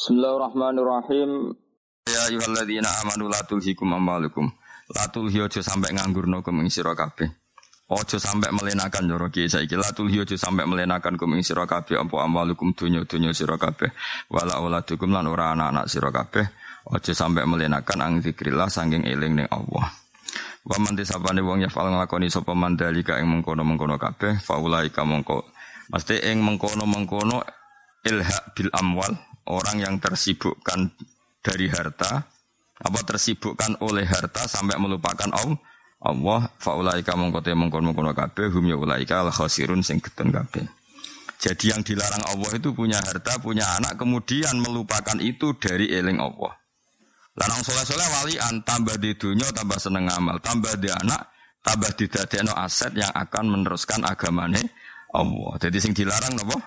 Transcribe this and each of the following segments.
Bismillahirrahmanirrahim. Ya ayyuhalladzina amanu la tulhikum amwalukum. La tulhi aja sampe nganggurno kum ing sira kabeh. Aja sampe melenakan cara kiye saiki. La tulhi aja sampe melenakan kum ing sira kabeh apa amwalukum dunya-dunya sira kabeh. Wala auladukum lan ora anak-anak sira kabeh. Aja sampe melenakan ang zikrillah sanging eling ning Allah. Wa man tisapane wong yafal nglakoni sapa mandalika ing mengkono-mengkono kabeh faulaika mongko. Mesti ing mengkono-mengkono ilha bil amwal orang yang tersibukkan dari harta apa tersibukkan oleh harta sampai melupakan Allah Allah faulaika mongkote mongkon mongkono kabeh hum ya ulaika al khasirun sing getun kabeh. Jadi yang dilarang Allah itu punya harta, punya anak, kemudian melupakan itu dari eling Allah. Lanang soleh-soleh walian, tambah di dunia, tambah seneng amal, tambah di anak, tambah di aset yang akan meneruskan agamane Allah. Jadi sing dilarang nopo?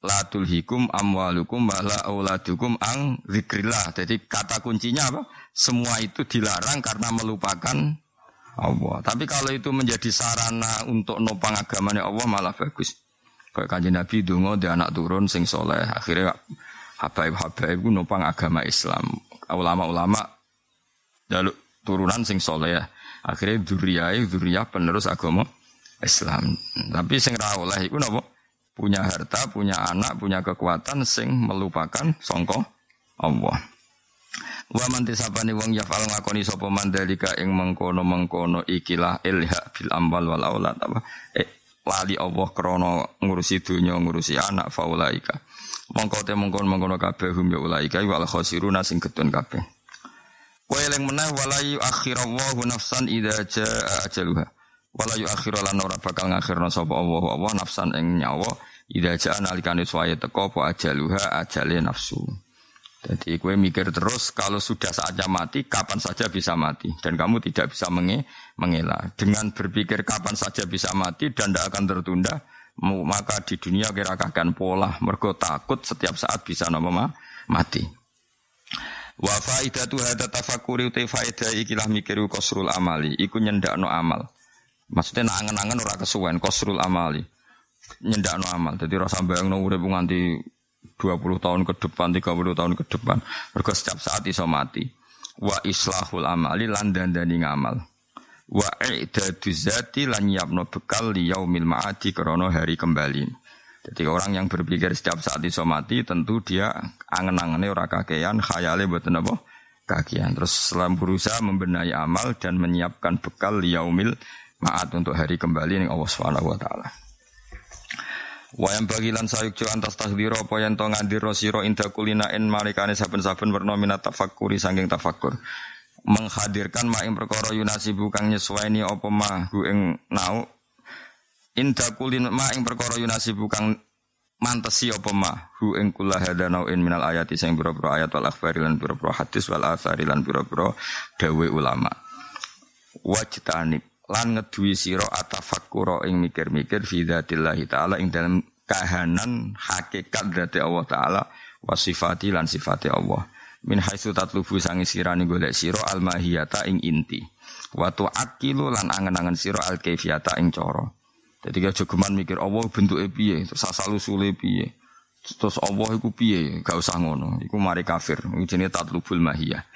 La tulhikum amwalukum wala auladukum ang zikrillah. Jadi kata kuncinya apa? Semua itu dilarang karena melupakan Allah. Tapi kalau itu menjadi sarana untuk nopang agamanya Allah malah bagus. Kayak kanjeng Nabi dungo di anak turun sing soleh. Akhirnya habaib-habaib itu nopang agama Islam. Ulama-ulama jaluk turunan sing soleh. Akhirnya duriyai, duriyah penerus agama Islam. Tapi sing ra oleh iku? Punya harta, punya anak, punya kekuatan sing melupakan songko Allah. Wa man tisabani wong yafal ngakoni sapa mandalika ing mengkono-mengkono ikilah ilha bil ambal wal aulad apa eh, wali Allah krana ngurusi dunya ngurusi anak faulaika. Mongko te mengkono-mengkono kabeh hum ya ulaika wal khosiruna sing ketun kabeh. Kowe eling meneh wala yu akhirallahu nafsan idza jaa ajaluha. Wala yu akhiralan ora bakal ngakhirna sapa Allah Allah nafsan ing nyawa Ida jaa nalikane suaya teko po ajaluha ajale nafsu. Jadi kue mikir terus kalau sudah saatnya mati, kapan saja bisa mati. Dan kamu tidak bisa menge mengelak. Dengan berpikir kapan saja bisa mati dan tidak akan tertunda, maka di dunia kira akan pola. Mergo takut setiap saat bisa nama mati. Wa faidatu hadza tafakkuri uti faidah ikilah mikiru kosrul amali, iku nyendakno amal. Maksudnya nak angen-angen ora kesuwen kosrul amali nyendakno amal. Jadi rasa bayang no urip nganti 20 tahun ke depan, 30 tahun ke depan. Mergo setiap saat iso mati. Wa islahul amali lan dandani ngamal. Wa i'dadu zati lan nyiapno bekal li yaumil ma'adi krana hari kembali. Jadi orang yang berpikir setiap saat iso mati tentu dia angen-angene ora kakean, khayale mboten apa kakian. Terus selam berusaha membenahi amal dan menyiapkan bekal li yaumil ma'ad untuk hari kembali ning Allah Subhanahu wa taala. Wayang bagilan sayuk jo antas takdiro apa yang to ngandiro siro inda kulinain malikane saben-saben werna minat tafakuri sangking tafakur. Menghadirkan ma ing perkara yunasi bukang nyesuaini apa ma ing nau. Inda kulin ma ing perkara yunasi bukang mantesi apa ma hu ing kula nauin minal ayati sing pira-pira ayat wal akhbari lan pira-pira hadis wal athari lan pira-pira dawe ulama. Wajtanib lan ngeduwi sira atafakkura ing mikir-mikir fi dzatillahi taala ing dalam kahanan hakikat dzati Allah taala wa sifati lan sifati Allah. Min haitsu tatlubu sangi sirani golek sira al mahiyata ing inti. Wa tuakilu lan angen-angen sira al kaifiyata ing cara. Dadi aja mikir Allah bentuke piye? Terus asal usule piye? Terus Allah iku piye? Gak usah ngono. Iku mari kafir. Iku jenenge tatlubul mahiyah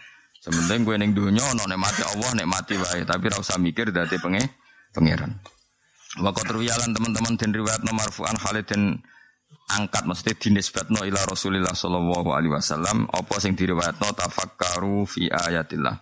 Sementing gue neng dunia no mati Allah mati wae, tapi rasa mikir dari penge pangeran. Waktu terwialan teman-teman dan riwayat nomor fuan Khalid dan angkat mesti dinisbatno ila Rasulillah sallallahu alaihi wasallam apa sing diriwayatno tafakkaru fi ayatillah.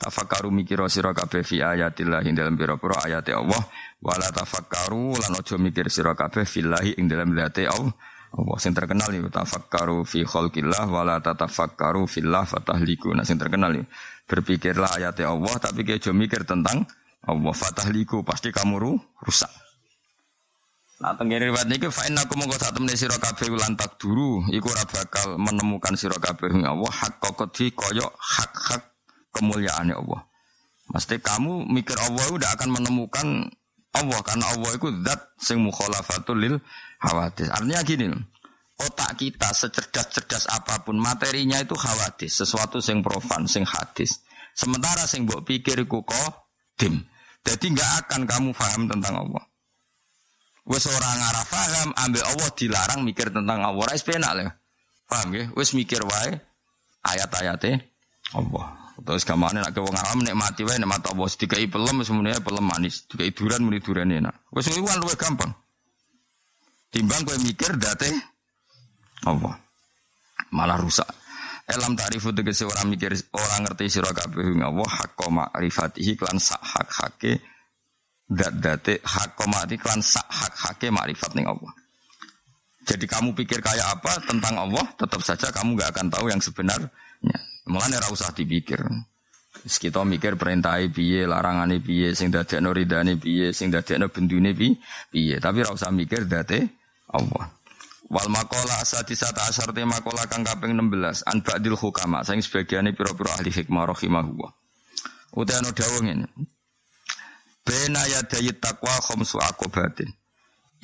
Tafakkaru mikira sira kabeh fi ayatillah ing dalam pira-pira ayat Allah wala tafakkaru lan aja mikir sira kabeh fillahi ing dalam zate Allah. Allah sing terkenal ya tafakkaru fi khalqillah wala tatafakkaru fillah fatahliku. Nah sing terkenal ya berpikirlah ayat Allah tapi kayak mikir tentang Allah fatahliku pasti kamu ru, rusak. Nah tenggiri riwayat niki fa inna aku mongko sak temene sira kabeh lan duru iku ora bakal menemukan sira kabeh Allah hak kokoti koyok hak-hak kemuliaannya Allah. Mesti kamu mikir Allah udah akan menemukan Allah karena Allah itu zat sing mukhalafatul lil hawadis. Artinya gini, otak kita secerdas-cerdas apa pun materinya itu hawadis, sesuatu sing profan, sing hadis. Sementara sing mbok pikir iku dim. Jadi nggak akan kamu paham tentang Allah. Wes orang arah paham, ambil Allah dilarang mikir tentang Allah. Rais penak lah. Paham ya? Wis mikir wae ayat-ayate Allah. Terus gamane nek wong awam nek mati wae nek mati Allah dikai pelem semuanya pelem manis, dikai duran muni duran enak. Kuwi kan luwih gampang. Timbang kowe mikir date Allah. Malah rusak. Elam ta'rifu tegese orang mikir orang ngerti sira kabeh Allah hakka ma'rifatihi klan sak hak hake dat date hakka ma'rifati klan sak hak hake makrifat ning Allah. Jadi kamu pikir kayak apa tentang Allah, tetap saja kamu gak akan tahu yang sebenarnya. Mulane ora usah dipikir. Terus kita mikir perintah piye, larangane piye, sing dadekno ridane piye, sing dadekno bendune piye. Tapi ora usah mikir date Allah. Wal makola asadisata asar te makola kang kaping 16 an ba'dil hukama sing sebagiane pira-pira ahli hikmah rahimahullah. Utai ana dawuh ngene. Bena yadayi takwa khamsu akobatin.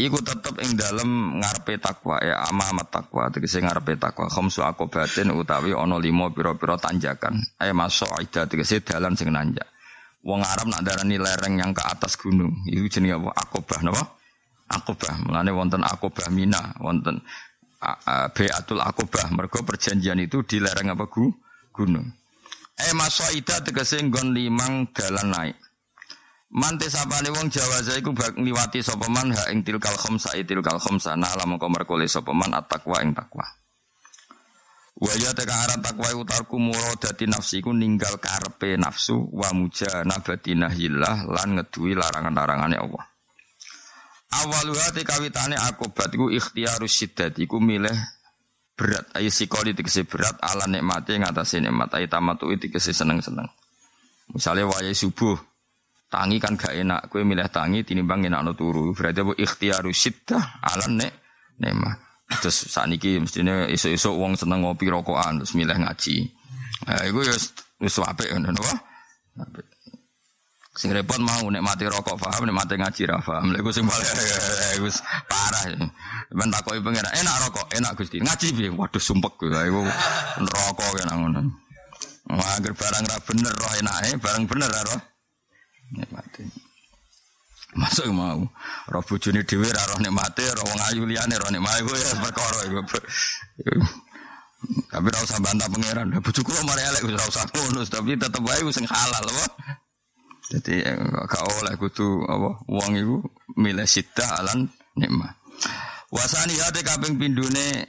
Iku tetep ing dalem ngarepe takwa ya amamat takwa tegese ngarepe takwa khamsu akobatin utawi ana lima pira-pira tanjakan. Eh masuk aida tegese dalan sing nanjak. Wong Arab nak darani lereng yang ke atas gunung. Iku jenenge apa? Akobah napa? Akobah. Mulane wonten Akobah Mina, wonten Beatul Akobah. Mergo perjanjian itu di lereng apa gu? Gunung. Eh masuk aida tegese nggon limang dalan naik. Mante sapane wong Jawa iku bak ngliwati sapa man ha ing tilkal khamsa tilkal khamsa na alam kok merkole sapa man at-taqwa ing takwa. Wa ya teka aran takwa utarku muradati nafsi iku ninggal karepe nafsu wa mujanabati nahyillah lan ngeduwi larangan-larangane Allah. Awaluha te kawitane akobat iku ikhtiarus syiddat iku milih berat ayo sikoli tegese berat ala nikmate ngatasi nikmat ayo tamatu tegese seneng-seneng. Misalnya wayai subuh Tangi kan gak enak, kue milih tangi tinimbang enak no turu. Berarti apa ikhtiaru syiddah alam nek nema. Terus saat ini mestinya isu-isu uang seneng ngopi rokokan terus milih ngaji. Nah, itu ya wis apik ngono apa? Sing repot mau nek mati rokok paham nek mati ngaji ra paham. Lha iku sing paling wis parah. Men takoki pengen enak rokok, enak Gusti. Ngaji piye? Waduh sumpek kuwi. Iku rokok kena ngono. Wah, barang ra bener roh enake, barang bener ra roh nikmati. Masuk mau, roh bojone dhewe ra roh nikmate, roh wong ayu liyane roh nikmate kuwi ya perkara iku. Tapi ra usah bantah pangeran. Bojoku mari elek wis ra usah ngono, tapi tetep wae sing halal apa. Jadi gak oleh kudu apa wong iku milih sita alan nikmat. Wasani hate kaping pindune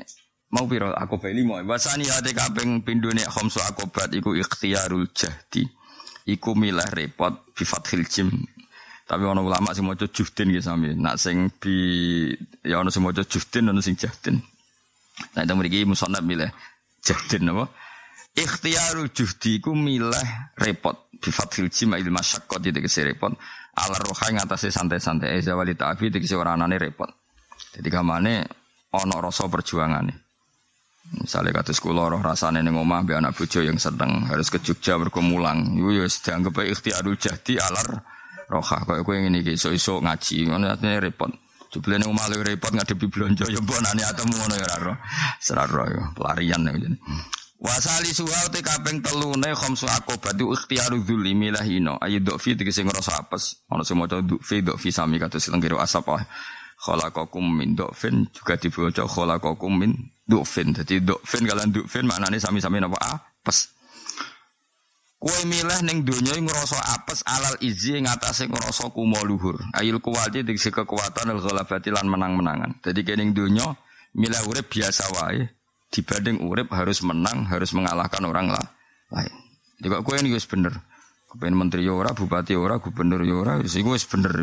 mau piro aku beli mau. Wasani hate kaping pindune khamsu akobat iku ikhtiarul jahdi iku milah repot bi fathil jim. Tapi ana ulama sing maca juhdin ya sami. Nak sing bi ya ana sing maca juhdin ana sing jahdin. Nah itu mriki musannaf milih jahdin apa? Ikhtiarul juhdi iku milah repot bi fathil jim il masyaqqat itu kese repot. Ala roha ing atase santai-santai zawali ta'afi tegese ora anane repot. Jadi kamane ana rasa perjuangane. Misalnya kata sekolah roh rasanya nih ngomah be anak bojo yang sedang harus ke Jogja berkemulang. Iku ya dianggap baik ikhtiarul jadi alar roha. Kayak gue ini iso iso ngaji, mana artinya repot. Nih ngomah lebih repot ngadepi belanja ya bon ane atau ngono ya roh. Seraro ya pelarian ya jadi. Wasali suha te kaping telune khamsu akobat itu ikhtiaru dzuli milahino. Ayo dokfi tegese ngrasa apes. Ana sing maca dokfi dokfi sami kados lenggero asap. Khalaqakum min dokfin juga dibaca khalaqakum min Dukfin. Jadi dukfin kalian dukfin maknanya sami-sami apa apes. Kue milih neng dunia ngerasa apes alal izi ngatasi ngerasa kumo luhur. Ayil kuwati diksi kekuatan al ghalabati lan menang-menangan. Jadi kene ning dunia milih urip biasa wae dibanding urip harus menang, harus mengalahkan orang lah lain. Jadi kue ini wis bener. Kepen menteri yora, bupati yora, gubernur yora, wis iku wis bener.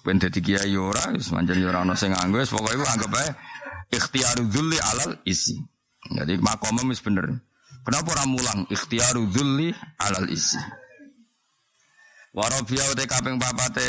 Kepen dadi kiai yora, wis yora ana sing nganggo, pokoke iku anggap ae ikhtiaru dzulli alal isi. Jadi makomem wis bener. Kenapa orang mulang ikhtiaru dzulli alal isi? Warabia te papate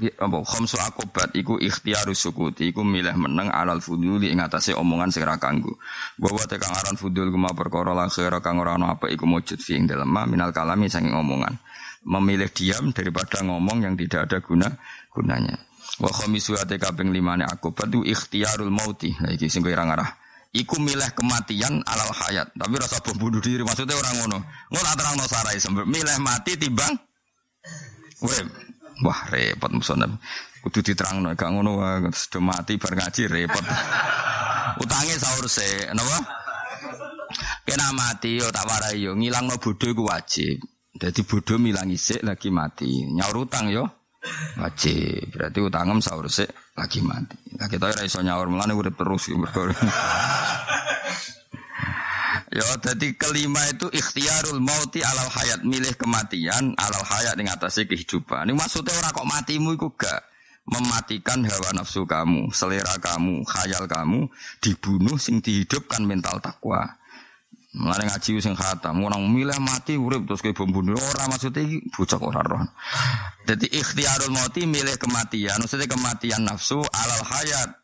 apa khamsu akobat iku ikhtiaru sukuti iku milih meneng alal fuduli ing atase omongan sing ra kanggo. Bahwa te kang aran fudul guma perkara la khaira kang ora ana apa iku mujud fi ing dalem minal kalami saking omongan. Memilih diam daripada ngomong yang tidak ada guna gunanya. Wa khamisu ate kaping limane aku batu ikhtiarul mauti. Lah iki sing kowe ngarah. Iku milih kematian alal hayat. Tapi rasa bom bunuh diri maksudnya orang ngono. Ngono terangno sarai sambil milih mati timbang urip. Wah repot musonab. Kudu diterangno gak ngono sudah mati bar ngaji repot. Utange sahur se, napa? Kena mati yo tak warai yo ngilangno bodho iku wajib. Dadi bodho milang isik lagi mati. Nyaur utang yo wajib. Berarti utangem sahur se lagi mati. Lah kita ora iso nyaur mulane urip terus mergo. Ya, jadi kelima itu ikhtiarul mauti alal hayat, milih kematian alal hayat yang atasnya kehidupan. Ini maksudnya orang kok matimu itu gak mematikan hawa nafsu kamu, selera kamu, khayal kamu dibunuh sing dihidupkan mental takwa. Mulane ngaji sing khatam, orang milih mati urip terus kayak bunuh orang maksudnya iki bocah ora roh. Jadi ikhtiarul mauti milih kematian, maksudnya kematian nafsu alal hayat.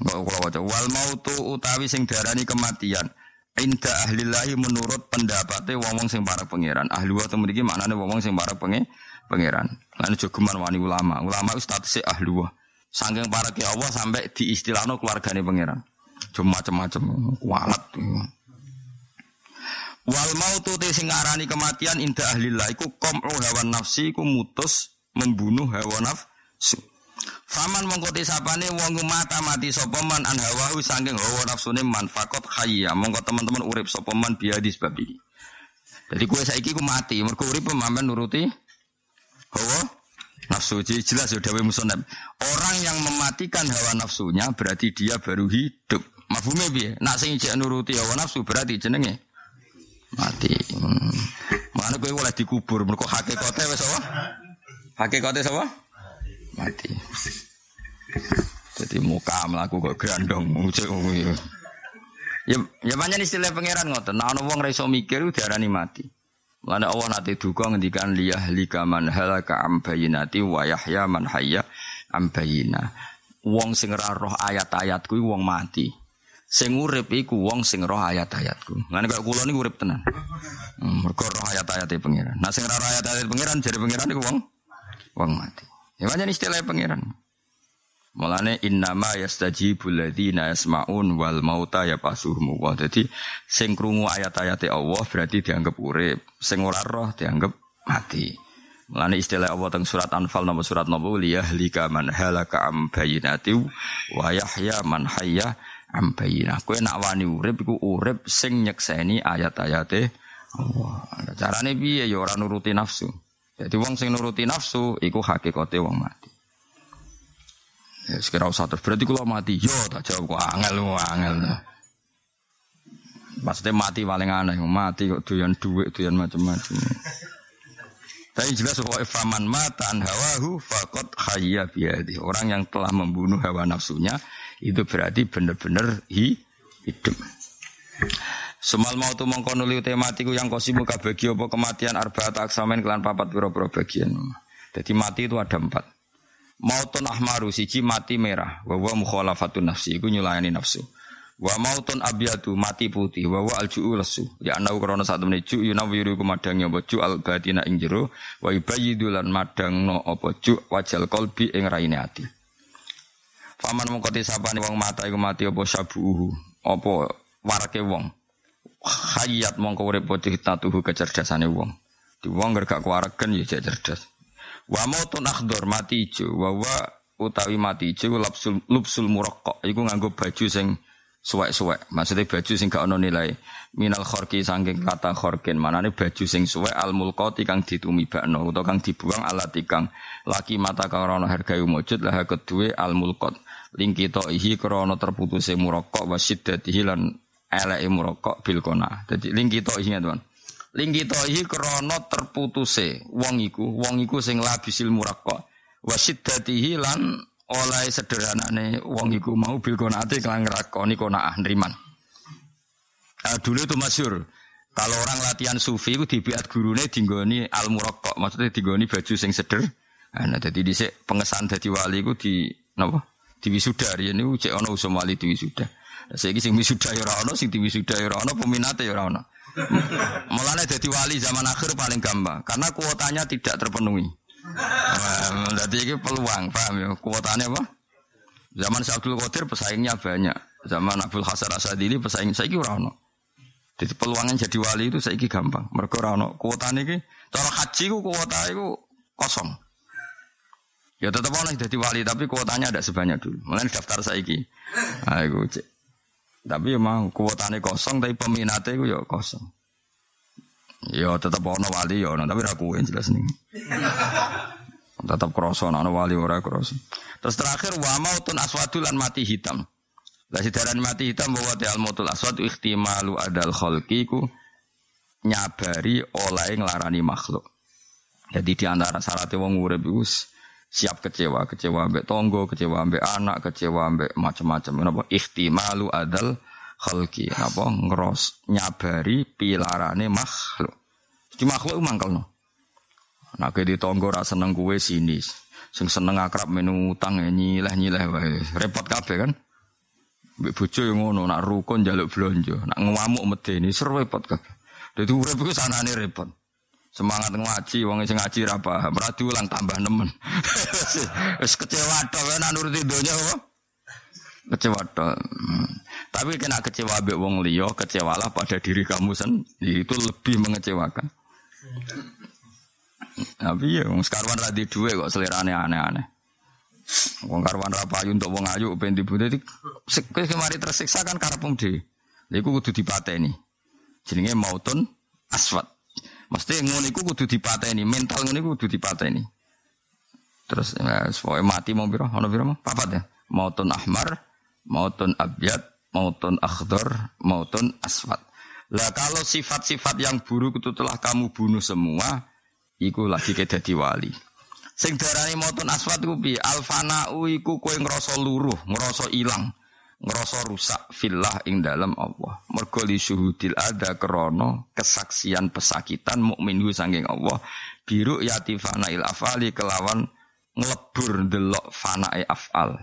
Kok kula waca wal mautu utawi sing darani kematian. Inda ahlillahi menurut pendapatnya wong-wong sing para pangeran. Ahli wa temen iki maknane wong-wong sing para penge pangeran. Lan jogeman wani ulama. Ulama itu statusnya ahli wa. Saking para ke Allah sampai di istilahno keluargane pangeran. Cuma macam-macam kualat. Wal mautu te sing arani kematian inda ahlillah iku qam'u hawa nafsi iku mutus membunuh hawa nafsu. Faman mongko sapane wong mata mati sapa man an hawahu saking hawa nafsune man fakot hayya mongko teman-teman urip sapa man biya di sebab iki. Jadi kue saiki ku mati mergo urip pemamen nuruti hawa nafsu jadi jelas ya dawe musonab. Orang yang mematikan hawa nafsunya berarti dia baru hidup. Mafhume piye? Nak sing ijek nuruti hawa nafsu berarti jenenge mati. Hmm. Mana kowe oleh dikubur mergo hakikate wis apa? Hakikate sapa? Mati. Jadi muka melaku kok grandong muncul ya. Ya ya banyak istilah pangeran ngoten. Nah wong ra iso mikir diarani mati. Mulane Allah nate duka ngendikan liyah lika man halaka am bayinati wa yahya man hayya am bayina. Wong sing ra roh ayat-ayatku wong mati. Sing urip iku wong sing roh ayat-ayatku. Mulane kok kula niku urip tenan. Hmm, mergo roh ayat-ayate pangeran. Nah sing ra roh ayat-ayat pangeran jare pangeran iku wong wong mati. Ya banyak istilah pangeran. Mulane innama yastajibul ladzina yasmaun wal mauta ya pasuhmu. Wah, jadi sing krungu ayat-ayat Allah berarti dianggap urip, sing ora roh dianggap mati. Mulane istilah Allah teng surat Anfal nomor surat nomor liyahlika man halaka am bayinati wa yahya man hayya am bayinah. Kowe nak wani urip iku urip sing nyekseni ayat-ayate Allah. Carane piye ya ora nuruti nafsu. Jadi wong sing nuruti nafsu iku hakikate wong mati. Ya sekira usah terus berarti kalau mati yo tak jawab kok angel angel. Maksudnya mati paling aneh, mati kok doyan duit, doyan macam-macam. Tapi jelas bahwa faman mata an hawahu fakot hayya biadi. Orang yang telah membunuh hawa nafsunya itu berarti benar-benar hidup. Semal mau tuh mengkono liu tematiku yang kosimu bagi apa kematian arbaat aksamen kelan papat pira-pira bagian. Jadi mati itu ada empat. Mautun ahmaru siji mati merah, wa mukhalafatun nafsi iku nyulayani nafsu. Wa mautun abyadu mati putih, wa alju'u lesu. Ya anau krana satu menit ju yunawiru ku madang apa ju al batina ing jero, wa ibayidu lan madangno apa ju wajal kolbi ing raine ati. Faman mengkoti sapane wong mata iku mati apa sabuhu, apa warake wong hayat mongko urip tatuhu kecerdasane wong. Di wong gak kuwaregen ya cerdas. Wa mautun akhdar mati ijo wa wa utawi mati ijo lapsul lupsul muraqqaq iku nganggo baju sing suwek-suwek. Maksudnya baju sing gak ono nilai. Minal khorki saking kata khorkin. Manane baju sing suwek al mulqati kang ditumibakno utawa kang dibuang alati laki mata karana harga wujud lah kedue al mulqat. Lingkito ihi krana terputuse muraqqaq wa siddatihi lan eleke murokok bil kona. Dadi lingkito iki teman. Lingkito iki krana terputuse wong iku, wong iku sing labisil murokok. Wasiddatihi lan oleh sederhanane wong iku mau bil ate kelang nglakoni konaah nriman. Nah, dulu itu masyur. Kalau orang latihan sufi itu dibiat gurune dinggoni al murokok, maksudnya dinggoni baju sing seder. Nah, jadi dhisik pengesan dadi wali iku di napa? Di wisuda niku cek ana usum wali di wisuda. Saiki sing wisuda ya ora ono, sing diwisuda ya ora ono, peminate ya ora ono. Dadi wali zaman akhir paling gampang karena kuotanya tidak terpenuhi. Jadi ini peluang, paham ya? Kuotanya apa? Zaman Abdul Qadir pesaingnya banyak. Zaman Abdul Hasan Asadili pesaing saya ora ono. Jadi peluangnya jadi wali itu saya gampang. Mereka ora ono. Kuotanya ini, cara haji ku kuota itu kosong. Ya tetap ono jadi wali tapi kuotanya ada sebanyak dulu. Mulai daftar saya Ayo cek. Tapi ya mau kuotane kosong tapi peminatnya itu ya kosong. Ya tetap ono wali ya ono tapi ra kuwe jelas nih. tetap kroso ono wali ora kroso. Terus terakhir wa mautun aswadul lan mati hitam. Lah sidaran mati hitam bahwa al mautul aswad ihtimalu adal khalqi ku nyabari oleh nglarani makhluk. Jadi di antara syaratnya wong urip iku siap kecewa, kecewa ambek tonggo, kecewa ambek anak, kecewa ambek macam-macam. Napa ihtimalu adal khalqi, napa ngeros nyabari pilarane makhluk. Di makhluk mangkel no. Nah, di tonggo rasa seneng kue sinis. Sing seneng akrab menu utang ya nyileh-nyileh wae. Repot kabeh kan? Mbek bojo ngono, nak rukun jaluk blonjo, nak ngamuk medeni seru repot kabeh. Dadi urip iku sanane repot. Semangat ngaji, wong sing ngaji ra paham, ora diulang tambah nemen. Wis kecewa tok nek nuruti donya apa? Kecewa tok. Hmm. Tapi kena kecewa mbek wong liya, kecewalah pada diri kamu sendiri. Itu lebih mengecewakan. Tapi ya wong sekarwan ra duwe kok selerane aneh-aneh. Wong karwan ra payu untuk wong ayu ben dibune kowe kemari tersiksa kan karepmu dhewe. Lha iku kudu dipateni. Jenenge mautun aswat. Mesti ngono iku kudu dipateni, mental ngono iku kudu dipateni. Terus ya, supaya mati mau biro, ono biro mau papat ya. Mautun ahmar, mautun abyad, mautun akhdar, mautun aswad. Lah kalau sifat-sifat yang buruk itu telah kamu bunuh semua, iku lagi ke dadi wali. Sing darani mautun aswad ku piye? Alfanau iku kowe ngrasa luruh, ngrasa ilang ngerasa rusak filah ing dalam Allah. Mergo syuhudil ada krono kesaksian pesakitan mukminhu sanging Allah biru yati il afali kelawan ngelebur delok fanae afal.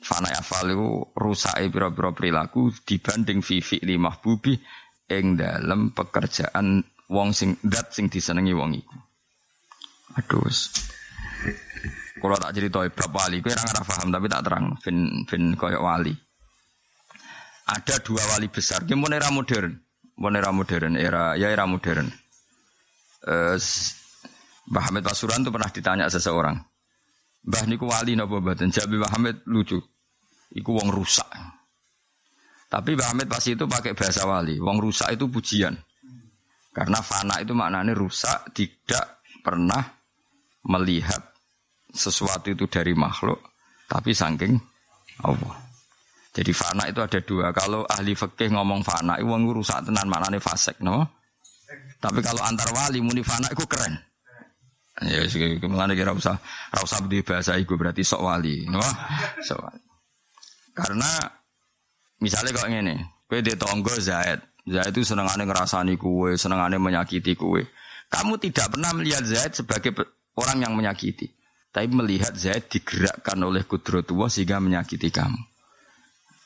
Fanae afal itu rusake pira-pira perilaku dibanding fifi limah bubi ing dalam pekerjaan wong sing dat sing disenengi wong iku. Aduh. Kalau tak cerita berapa wali, gue orang paham tapi tak terang. Fin fin koyok wali. Ada dua wali besar. Gimana era modern? Gimana era modern? Era ya era modern. Uh, Mbah Hamid Pasuruan tuh pernah ditanya seseorang. Mbah niku wali napa mboten? Jabi Mbah Hamid lucu. Iku wong rusak. Tapi Mbah Hamid pasti itu pakai bahasa wali. Wong rusak itu pujian. Karena fana itu maknanya rusak, tidak pernah melihat sesuatu itu dari makhluk, tapi saking Allah. Jadi fana itu ada dua. Kalau ahli fikih ngomong fana, wong rusak tenan maknane fasik, no? Tapi kalau antar wali muni fana itu keren. Ya, ke mana kira usah, usah di bahasa itu berarti sok wali, no? Sok wali. Karena misalnya kok ini, kue di tonggo Zaid, Zaid itu senengannya ngerasani kue, senengannya menyakiti kue. Kamu tidak pernah melihat Zaid sebagai orang yang menyakiti. Tapi melihat Zaid digerakkan oleh kudrotullah sehingga menyakiti kamu.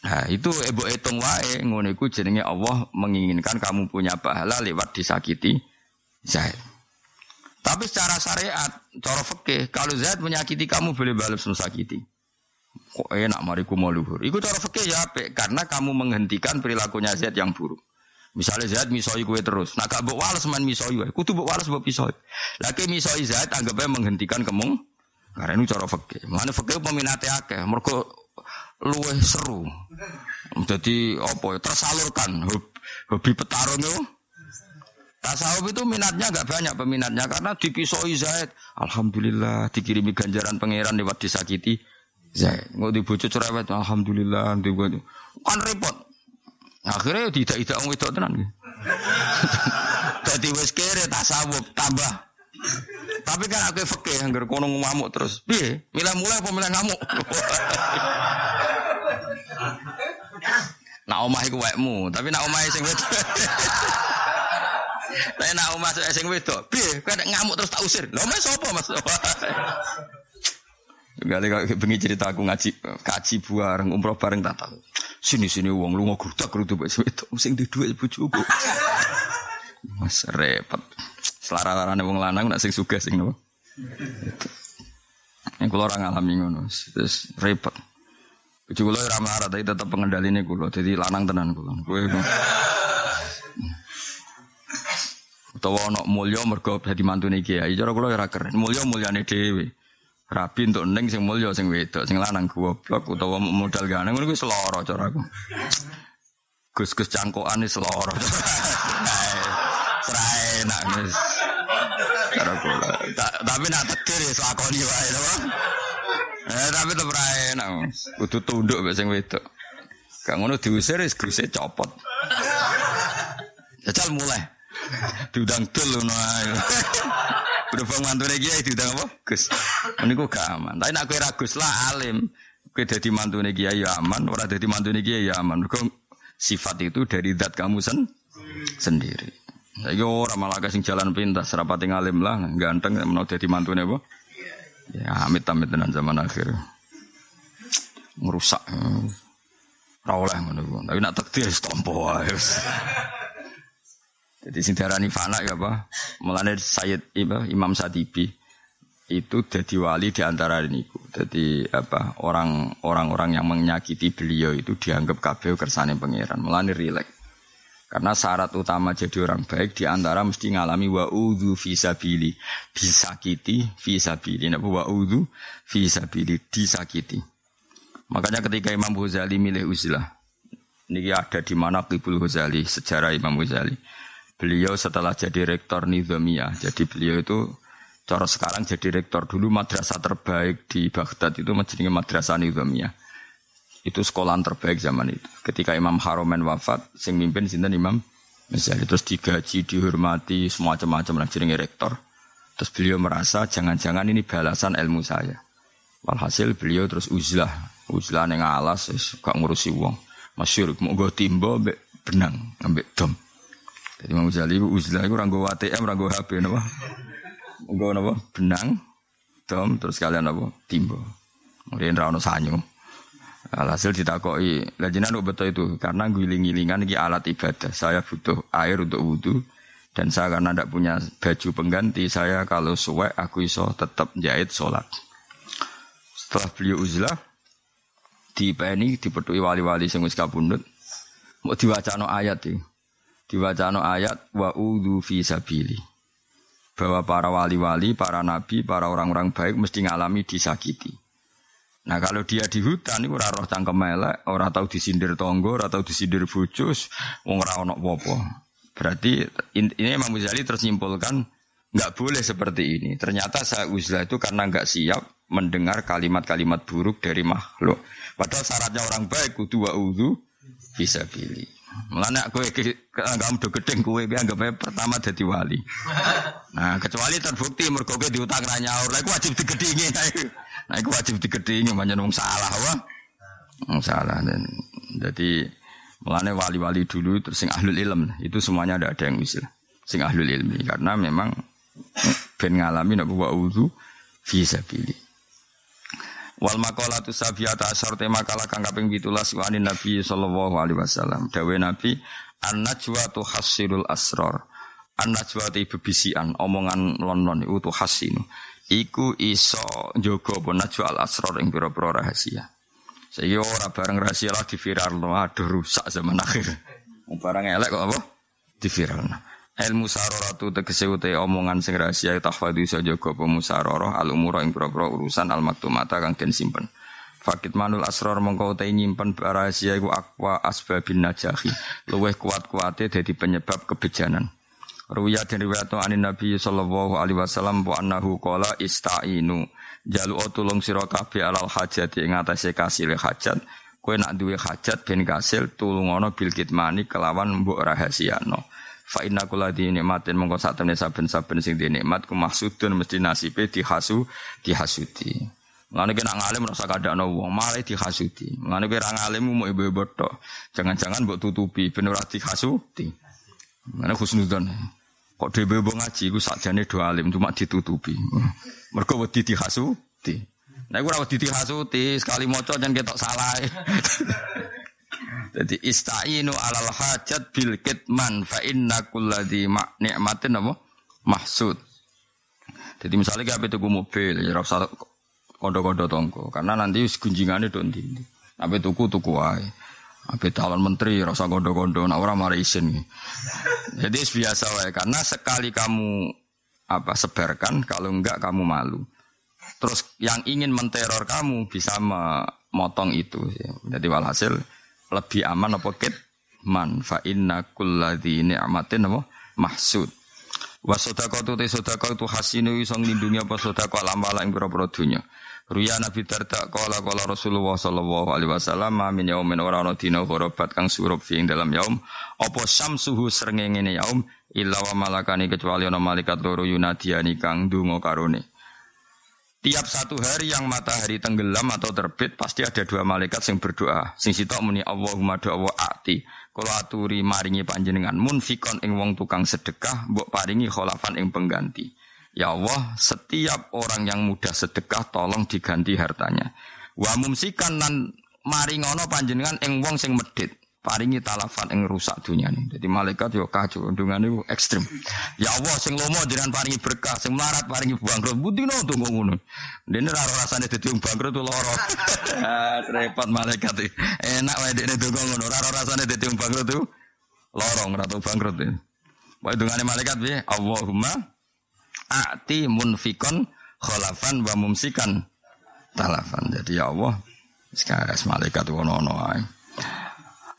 Nah, itu ibu hitung wae ngono iku jenenge Allah menginginkan kamu punya pahala lewat disakiti Zaid. Tapi secara syariat, cara fikih, kalau Zaid menyakiti kamu boleh balas mesakiti. Kok enak mariku mau luhur. Iku cara fikih ya apik karena kamu menghentikan perilakunya Zaid yang buruk. Misalnya Zaid misoi kue terus, nah gak mbok wales main misoi wae. Kudu mbok wales mbok pisoi. Lagi misoi Zaid anggapnya menghentikan kemung karena ini cara fakih. Mana fakih peminatnya akeh. Mereka luweh seru. Jadi apa ya tersalurkan hobi petarung itu. Tasawuf itu minatnya agak banyak peminatnya karena dipisoi Zaid. Alhamdulillah dikirimi ganjaran pangeran lewat disakiti Zaid. Nggak dibujuk cerewet. Alhamdulillah. Kan repot. Akhirnya tidak tidak itu tenan. Jadi wes kere tasawuf tambah tapi kan aku fakih yang kono ngamuk terus. Piye? Milih mulai apa milih ngamuk? nak omah iku wekmu, tapi nak omah sing wedok. Tapi nak omah sing wedok, piye? Kowe ngamuk terus tak usir. Lha omah sapa Mas? Kali kok bengi cerita aku ngaji kaji bareng umroh bareng tak tahu. Sini sini uang lu ngogrudak grudu wis wedok sing di dhuwit bojoku. Mas repot. Selara-larane wong lanang nak sing sugih sing nopo. Yang kula ora ngalami ngono. Terus repot. Bojo kula ora melarat tapi tetep pengendaline kula. Dadi lanang tenan kula. Kowe utawa ana mulya mergo dadi mantune kiai. Cara kula ora keren. Mulya mulyane dhewe. Rabi untuk neng sing mulya sing wedok, sing lanang goblok utawa modal gane ngono kuwi seloro cara aku. Gus-gus cangkokan ini seloro. Serai enak gus. Tapi nak tegir ya selakoni wae to. Eh tapi tetep ra enak. Kudu tunduk mbek sing wedok. Gak ngono diusir wis guse copot. Jajal mulai. Diundang dul ngono ae. Berhubung mantune kiai diundang apa? Gus. Niku gak aman. Tapi nak kowe ra Gus lah alim. Kowe dadi mantune kiai ya aman, ora dadi mantune kiai ya aman. Mergo sifat itu dari zat kamu sen sendiri. Saiki ora malah sing jalan pintas, rapati ngalim lah, ganteng menawa dadi mantune apa? Ya amit-amit tenan zaman akhir. Ngerusak. Ora ku. Tapi nak takdir wis tompo wae. Jadi sing diarani fana ya apa? Mulane Sayyid Imam Sadibi itu jadi wali di antara niku. Jadi apa? Orang orang-orang yang menyakiti beliau itu dianggap kabeh kersane pangeran. Mulane rileks. Karena syarat utama jadi orang baik di antara mesti ngalami wa udhu fisabili disakiti fisabili. Nah, wa udhu fisabili disakiti. Makanya ketika Imam Ghazali milih uzlah, ini ada di mana Qibul Ghazali, sejarah Imam Ghazali. Beliau setelah jadi rektor Nizamiyah, jadi beliau itu cara sekarang jadi rektor dulu madrasah terbaik di Baghdad itu menjadi madrasah Nizamiyah itu sekolah terbaik zaman itu. Ketika Imam Haromen wafat, sing mimpin sinten Imam Ghazali terus digaji, dihormati, semacam-macam lah jadi rektor. Terus beliau merasa jangan-jangan ini balasan ilmu saya. Walhasil beliau terus uzlah, uzlah neng alas, gak ngurusi uang. Masyur, mau gue timbo, ambek benang, ambek dom. Jadi Imam Ghazali uzlah itu ranggo ATM, ranggo HP, napa? Gue napa? Benang, dom, terus kalian apa? Timbo. Kemudian rano sanyo. Alhasil ditakoi, lajinan betul itu karena giling-gilingan ini alat ibadah. Saya butuh air untuk wudhu dan saya karena tidak punya baju pengganti, saya kalau suwek aku iso tetap jahit sholat. Setelah beliau uzlah, di PNI dipetui wali-wali sing wis kabundut, mau diwacano ayat iki. Diwacano ayat wa udhu fi sabili. Bahwa para wali-wali, para nabi, para orang-orang baik mesti ngalami disakiti. Nah kalau dia di hutan itu ora roh cangkem elek, ora tahu disindir tonggo, ora tahu disindir bujus, wong ora ono apa Berarti ini Imam Ghazali tersimpulkan nggak boleh seperti ini. Ternyata saya uzlah itu karena nggak siap mendengar kalimat-kalimat buruk dari makhluk. Padahal syaratnya orang baik kudu wa udhu bisa pilih. Melana aku kamu udah gedeng kue biar anggap pertama jadi wali. Nah kecuali terbukti mergo diutang nyaur, aku wajib digedingi. Nah, itu wajib digedingi banyak wong salah wah. Wong salah jadi mulane wali-wali dulu terus sing ahlul ilm itu semuanya ada ada yang bisa sing ahlul ilmi karena memang ben ngalami nak wa uzu fi sabili. Wal maqalatu sabiyata asyar tema kala kang kaping 17 wani Nabi sallallahu alaihi wasallam. Dawe Nabi an-najwa tuhassirul asrar. An-najwa bebisian omongan lon-lon itu hasinu iku iso njogo apa najwa al asrar ing pira-pira rahasia. Saiki ora bareng rahasia lah di viral aduh rusak zaman akhir. Barang elek kok apa? Di viral. Ilmu saroratu tegese uta omongan sing rahasia tahfadhu iso jaga apa musararah al umura ing pira-pira urusan al maktumata kang den simpen. Fakit manul asror mongko utai nyimpen rahasia iku akwa asbabin najahi. Luweh kuat-kuate dadi penyebab kebejanan. Ruya dan riwayat anin Nabi sallallahu alaihi wasallam wa annahu qala istainu. Jalu tulung sira kabeh alal hajat ing atase kasil hajat. Kowe nak duwe hajat ben kasil tulungono bil kitmani kelawan mbok rahasiano. Fa inna kula di nikmatin mongko sak temne saben-saben sing di nikmat ku maksudun mesti nasibe dihasu dihasuti. Mulane kena ngalim rasa kadakno wong malah dihasuti. Mulane kowe ra ngalim mau ibu-ibu. Jangan-jangan mbok tutupi ben dihasuti. Mana khusnudan. Kok dhewe wong ngaji iku sakjane do alim cuma ditutupi. Mergo wedi dihasuti. Nah iku ora wedi dihasuti, sekali maca jan ketok salah. Jadi istainu alal hajat bil kitman fa inna kulladzi nikmatin apa? Mahsud. Jadi misalnya kayak tuku mobil, ya rasa kondo-kondo tonggo, karena nanti gunjingannya don di. Apa tuku tuku wae. Apa calon menteri rasa gondo-gondo, nah orang marah isin. Jadi biasa wae karena sekali kamu apa sebarkan, kalau enggak kamu malu. Terus yang ingin menteror kamu bisa memotong itu. Jadi walhasil lebih aman apa kit man fa inna kulladzi ni'matin apa mahsud. Wa sedekah te sedekah tu hasinu iso nglindungi apa sedekah lamala ing pira-pira donya. Ruya Nabi Darda kala kala Rasulullah sallallahu alaihi wasallam min yaumin ora ana dina gharabat kang surup fi dalam yaum apa samsuhu srengenge yaum illa wa malakani kecuali ana malaikat loro yunadiani kang donga karone. Tiap satu hari yang matahari tenggelam atau terbit pasti ada dua malaikat yang berdoa. Sing sitok muni Allahumma doa ati. Kalau aturi maringi panjenengan munfikon ing wong tukang sedekah, mbok paringi kholafan ing pengganti. Ya Allah, setiap orang yang mudah sedekah tolong diganti hartanya. Wa mumsikan nan maringono panjenengan ing wong sing medit paringi talafat yang rusak dunia ini. Jadi malaikat yo kacau, dengan itu ekstrim. Ya Allah, sing lomo jangan paringi berkah, sing melarat paringi bangkrut. Butino tuh ngono. Dene raro rasane dadi wong bangkrut loro. Ah, repot malaikat. Enak wae dene donga ngono, raro rasane dadi wong bangkrut tuh lorong ratu bangkrut. Wae dungane malaikat piye? Allahumma ati munfikon kholafan wa mumsikan. Talafan. Jadi ya Allah, sekarang malaikat ono-ono ae.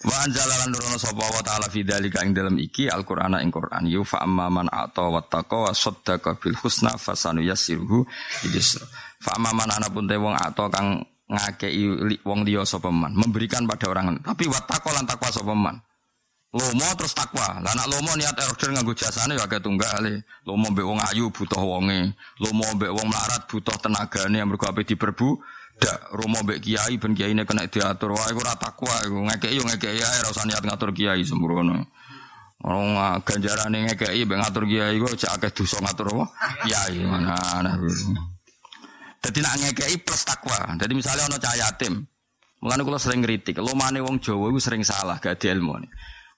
Wa anjalalan nurono sapa wa ta'ala fi dzalika ing dalam iki Al-Qur'ana ing Qur'an. Yu fa amma man ata wa taqa wa saddaqa bil husna fasanu yassiruhu idis fa amma man ana pun te wong ata kang ngakei wong liya sapa man. Memberikan pada orang tapi wa taqa lan takwa sapa man lomo terus takwa. Lah nak lomo niat order nganggo jasane ya agak tunggale lomo mbek wong ayu butuh wonge. Lomo mbek wong melarat butuh tenagane yang mergo ape diperbu. Dak romo mbek kiai ben kiai kena diatur. Wae ora takwa iku. Ngekeki yo ngekeki ae ora usah niat ngatur kiai sembrono. Orang ganjarane ngekeki mbek ngatur kiai cek akeh dosa ngatur apa? Kiai mana ana Dadi nak ngekeki plus takwa. Jadi misalnya ono cah yatim. Mulane kula sering ngritik, lomane wong Jawa iku sering salah gak di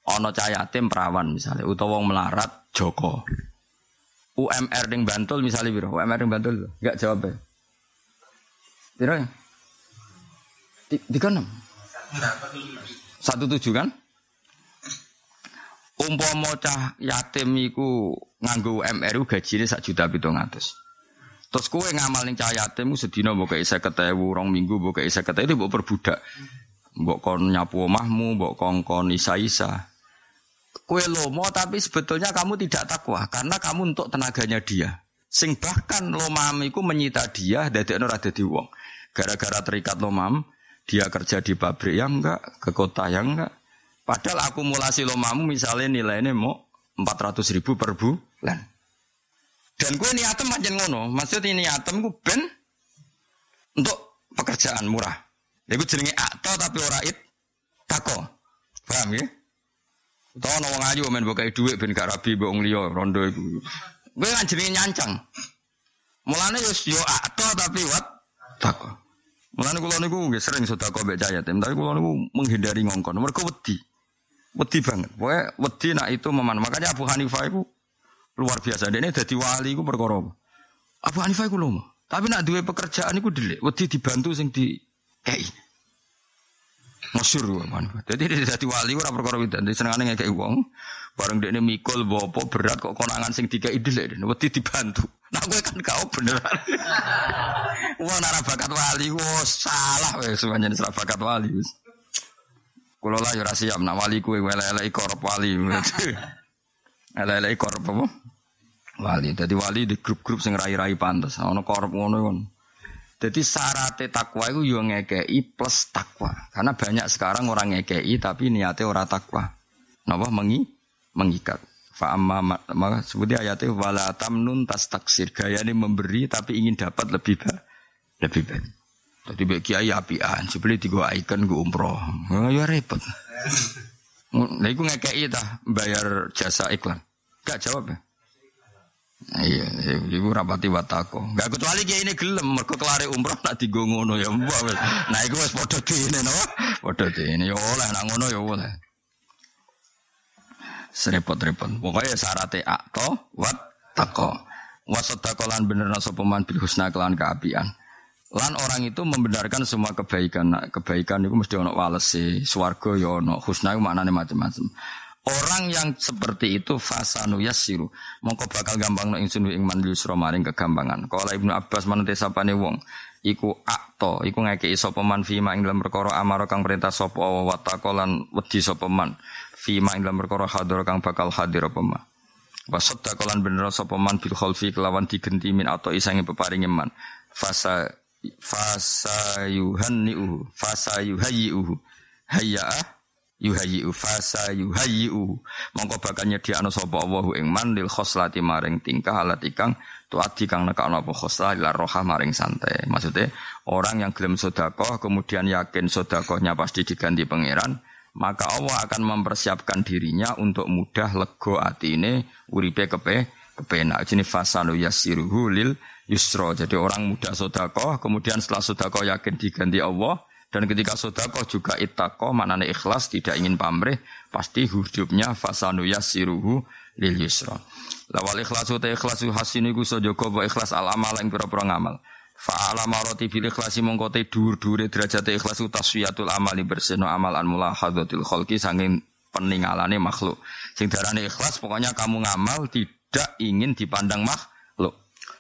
Ono cah yatim perawan misalnya utawa wong melarat Joko. UMR ning Bantul misalnya biro, UMR ning Bantul enggak jawab. Piro ya? Tiga enam. Satu tujuh kan? Umpama cah yatim iku nganggo UMR gajine sak juta pitung atus. Terus kowe ngamal ning cah yatim sedina mbok kei 50.000, rong minggu mbok kei 50.000 itu mbok perbudak. Mbok kon nyapu omahmu, mbok kongkon isa-isa. Kue lomo tapi sebetulnya kamu tidak takwa karena kamu untuk tenaganya dia. Sing bahkan lomam iku menyita dia dadekno ora dadi wong. Gara-gara terikat lomam, dia kerja di pabrik yang enggak, ke kota yang enggak. Padahal akumulasi lomamu misalnya nilainya mau 400 ribu per bulan. Dan gue niatem aja ngono. Maksudnya niatem gue ben untuk pekerjaan murah. Ya gue jenenge akto tapi ora it tako. Paham ya? Tahu nawang ayu men bukai duit ben gak rabi mbok liya rondo iku. Gue kan jenenge nyancang. Mulane yo yo akto tapi wat tako. Mulane kula niku nggih sering sedekah mbek cah yatim, tapi kula niku menghindari ngongkon. Mergo wedi. Wedi banget. Pokoke wedi nak itu meman. Makanya Abu Hanifah itu luar biasa. Dia ini jadi wali itu perkara Abu Hanifah itu lomo. Tapi nak dua pekerjaan itu delik. Wedi dibantu sing di kei. Masyur Hanifah. Jadi dia jadi wali ora perkara itu. Dia senengane ngekei wong. Bareng ini mikul bopo berat kok konangan sing dikai delik. Wedi dibantu. Nah gue kan kau beneran. Wah nara bakat wali, wah salah wes semuanya nara bakat wali. Kulo lah yura siap, nak wali kue lele korup wali. Lele korup apa? Wali. Jadi wali di grup-grup sing rai-rai pantas. Ono korup ngono kon. Jadi syarat takwa itu yo ngekei plus takwa. Karena banyak sekarang orang ngekei tapi niatnya orang takwa. Napa mengi mengikat. Fa amma maka sebutnya ayatnya wala tamnun tas taksir gaya ini memberi tapi ingin dapat lebih baik lebih baik. Tadi bagi kiai apian, sebeli tiga ikon gue umroh, ya repot. Nah, itu ngekei dah bayar jasa iklan. Gak jawab ya? Iya, ibu rapati watako. Gak kecuali kiai ini gelem, mereka kelari umroh nak ngono ya mbak. Nah, itu wes podo ini, no? Podo ini, ya oleh, nak ngono ya oleh. Serepot-repot. Pokoknya syaratnya akto, wat, tako. Wasadakolan bener nasa peman bil husna kelan keapian. Lan orang itu membenarkan semua kebaikan. Nah, kebaikan itu mesti ono walese, swarga ya ono, husna itu maknane macam-macam. Orang yang seperti itu fasanu yasiru. Mongko bakal gampang no ingsun ing man yusra maring kegampangan. Kala Ibnu Abbas manute sapane wong iku akto iku ngekeki sapa man fima ing dalam perkara amara kang perintah sapa wa taqalan wedi sapa man fima ing dalam perkara hadir kang bakal hadir apa man. Wa sadaqalan bener sapa man bil khalfi kelawan digenti min atau isange peparinge man. Fasa fasa yuhanniuhu fasa yuhayyi'u fasa yuhayyi'u mongko bakal nyediakno sapa Allahu ing man lil khoslati maring tingkah alat ikang tuati kang nekakno apa khoslah ila roha maring santai. Maksudnya orang yang gelem sedekah kemudian yakin sedekahnya pasti diganti pangeran maka Allah akan mempersiapkan dirinya untuk mudah lego atine uripe kepe kepenak jenis fasanu yasiruhu lil yusro jadi orang mudah sedekah kemudian setelah sedekah yakin diganti Allah dan ketika sodako juga itako, maknanya ikhlas, tidak ingin pamrih, pasti hidupnya fasanu yasiruhu lil yusra. Lawal ikhlasu ta ikhlasu hasini ku sojoko ba ikhlas al amal yang pira-pira ngamal. Fa'ala maroti bil ikhlasi mongko te dhuwur-dhuwure derajat ikhlasu taswiyatul amali bersihno amal an mulahadatil khalqi sanging peningalane makhluk. Sing darane ikhlas pokoknya kamu ngamal tidak ingin dipandang makhluk.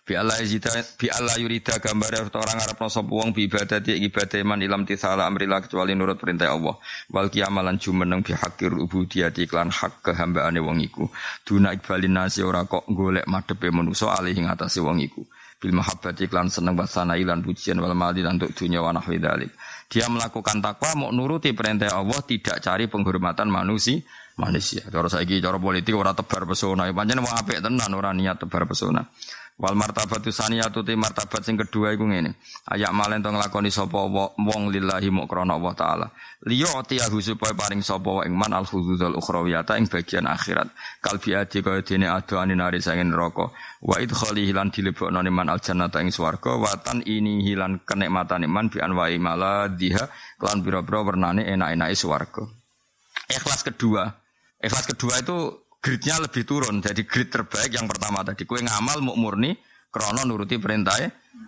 Bi Allah yurida bi Allah orang Arab sapa wong bi ibadati ibadah man ilam tisala kecuali nurut perintah Allah. Wal kiamalan jumeneng bi hakir ubudiyati iklan hak kehambaane wong iku. Duna ikbalin nasi ora kok golek madepe manusa alih ing atase wong iku. Bil mahabbati iklan seneng basana ilan pujian wal mali untuk dunia wa nahwi. Dia melakukan takwa mau nuruti perintah Allah tidak cari penghormatan manusia manusia. Cara saiki cara politik ora tebar pesona. Pancen wong apik tenan ora niat tebar pesona. Wal martabatu saniyatu te martabat sing kedua iku ngene. Ayak malen to nglakoni sapa wong lillahi muk krana Allah taala. Liya atiyahu supaya paring sapa ing man al khududul ukhrawiyata ing bagian akhirat. Kalbi adi kaya dene adoane nari sangen neraka. Wa idkhali hilan dilebokno man al jannata ing swarga watan ini hilan kenikmatan man bi anwa'i maladhiha kelan pira-pira wernane enak-enake swarga. Ikhlas kedua. Ikhlas kedua itu gridnya lebih turun. Jadi grid terbaik yang pertama tadi. Kue ngamal mau murni, krono nuruti perintah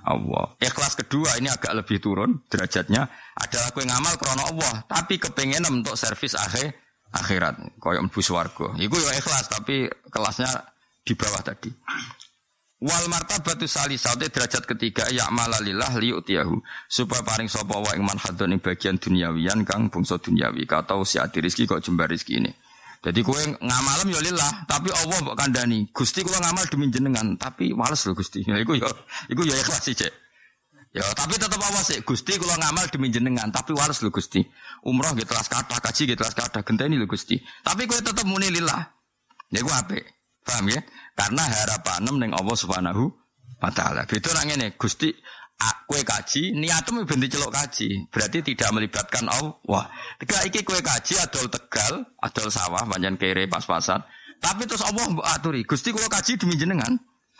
Allah. Ikhlas kedua ini agak lebih turun derajatnya adalah kue ngamal krono Allah, tapi kepengen untuk servis akhir akhirat. Koyok mlebu swarga. Iku ya ikhlas tapi kelasnya di bawah tadi. Wal martabatu salisah derajat ketiga ya malalillah liyutiyahu supaya paring sapa wa ing manhadun ing bagian duniawian kang bangsa duniawi kata si adi rizki kok jembar rizki ini. Jadi kue ngamalem ya lillah, tapi Allah mbok kandani. Gusti kula ngamal demi jenengan, tapi males lho Gusti. Ya iku ya iku ya ikhlas sih, Cek. Ya, tapi tetap awas sih. Gusti kula ngamal demi jenengan, tapi males lho Gusti. Umroh gitu telas kata, kaji gitu telas kata, genteni lho Gusti. Tapi kue tetap muni lillah. Ya gue apa? Paham ya? Karena harapan ning Allah Subhanahu wa taala. Beda nang ngene, Gusti kue kaji, niatmu ben celok kaji. Berarti tidak melibatkan Allah. Tiga iki kue kaji adol Tegal, adol sawah, banyak kere pas-pasan. Tapi terus Allah aturi, Gusti kula kaji demi jenengan.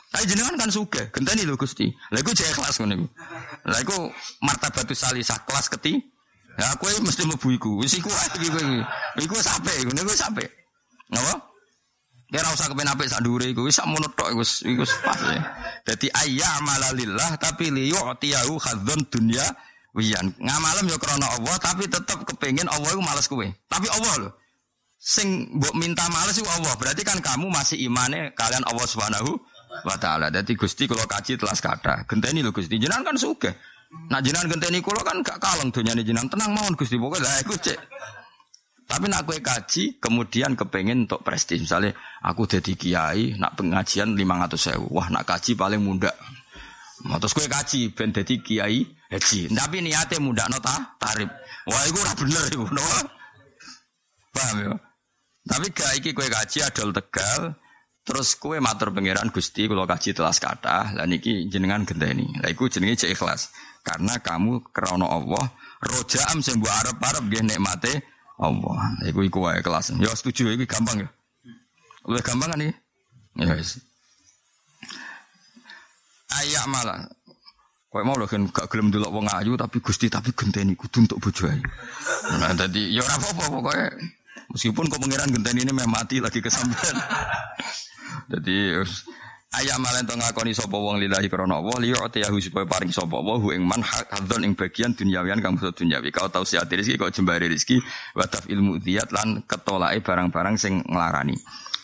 Tapi jenengan kan suka, genteni lho Gusti. Lah iku kelas ngono iku. Lah iku martabatus salisah kelas keti. Ya kowe mesti mlebu iku. Wis iku iki kowe. Iku sampe, ngono iku sampe. Kira usah kepen apik sak dhuwure iku wis sakmono tok wis iku pas ya. Dadi ayya amalalillah tapi li yu'tiyahu khadzun dunya wiyan. Ngamalem ya krana Allah tapi tetep kepengin Allah iku males kowe. Tapi Allah lho. Sing mbok minta males iku Allah. Berarti kan kamu masih imane kalian Allah Subhanahu wa taala. Dadi Gusti kula kaji telas kata. Genteni lho Gusti. Jenengan kan sugih. Nah jenengan genteni kula kan gak kaleng donyane jenengan. Tenang mawon Gusti. Pokoke lah iku cek tapi nak kue kaji, kemudian kepengen untuk prestis. Misalnya, aku jadi kiai, nak pengajian lima ratus sewu. Wah, nak kaji paling muda. Terus kue kaji, ben jadi kiai haji. Tapi niatnya muda nota tarif. Wah, itu udah bener itu. No? Paham ya? Tapi gak iki kue kaji adol tegal. Terus kue matur pangeran Gusti kalau kaji telas kata, lah niki jenengan genteni. Lah iku jenenge cek ikhlas. Karena kamu krana Allah, rojaam mbok arep-arep nggih nikmate Allah. Iku iku wae kelas. Ya setuju iku gampang ya. Lebih gampang kan iki? Ya wis. Ayak malah. Kau mau loh kan gak gelem dulu wong ayu tapi gusti tapi genteni kudu untuk bojo ayu. Nah tadi ya ora apa-apa pokoknya meskipun kau pangeran genteni ini memang mati lagi kesampean. Jadi Ayam malen to ngakoni sapa wong lillahi krana Allah liya atiyahu supaya paring sapa wa hu ing man hadzon ing bagian dunyawian kang basa dunyawi kau tau siat rezeki kau jembare rezeki wa ilmu diyat lan ketolake barang-barang sing nglarani.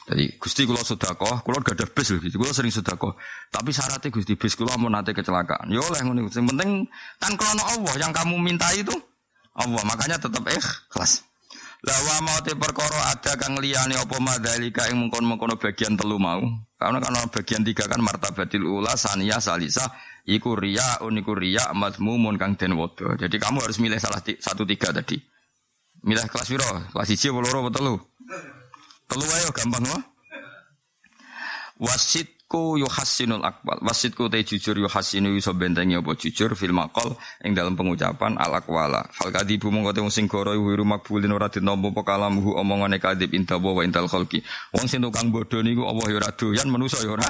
Jadi Gusti kula sedekah, kula gak ada bis lho, kula sering sedekah. Tapi syaratnya Gusti bis kula mau nate kecelakaan. Ya oleh ngono. Sing penting kan krana Allah yang kamu minta itu Allah, makanya tetap ikhlas. Lah wa mau te perkara ada kang liyane apa madalika ing mengkon-mengkono bagian telu mau. Karena kan bagian tiga kan martabatil ula saniyah salisa iku riya uniku riya mazmumun kang den wodo. Jadi kamu harus milih salah satu tiga tadi. Milih kelas piro? Kelas 1 apa loro apa telu? Telu ayo gampang loh. Wasit Wasitku yuhasinul akwal. Wasitku te jujur yuhasinu iso bentengi apa jujur fil maqal ing dalam pengucapan al akwala. Fal kadibu mongko te sing goro wiru makbulin ora ditampa apa kalamuhu omongane kadib inta wa intal khalqi. Wong sing tukang bodho niku Allah ya doyan manusa ya ora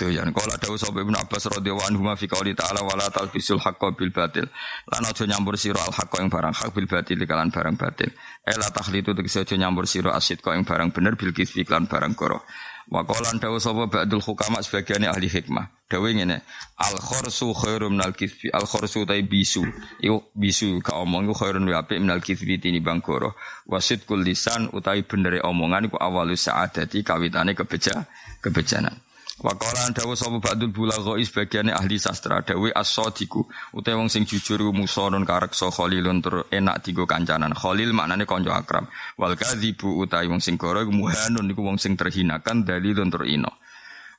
doyan. Kala dawuh sapa Ibnu Abbas radhiyallahu anhu fi qouli ta'ala wala talbisul haqqo bil batil. Lan aja nyampur sira al haqqo ing barang hak bil batil kalan barang batil. Ela tahlitu tegese aja nyampur sira asid kok ing barang bener bil kisfi barang goro. Wakolan dawu sapa ba'dul hukama sebagian ahli hikmah. Dawu ngene, al khorsu khairum minal kisbi. Al khorsu tai bisu. Iku bisu ka omong iku khairun wa apik minal kisbi tinimbang goro. Wasit kul lisan utawi benere omongan iku awalus sa'adati kawitane kebeja kebejanan. Waqala dawu sapa ba'dul bulagha sebagiane ahli sastra dawe as-sadiku wong sing jujur musonun kareksa khalilun tur enak digo kancanan. Khalil maknane kanca akrab. Wal kadzibu utawi wong sing goro muhanun niku wong sing terhinakan dalilun tur ino.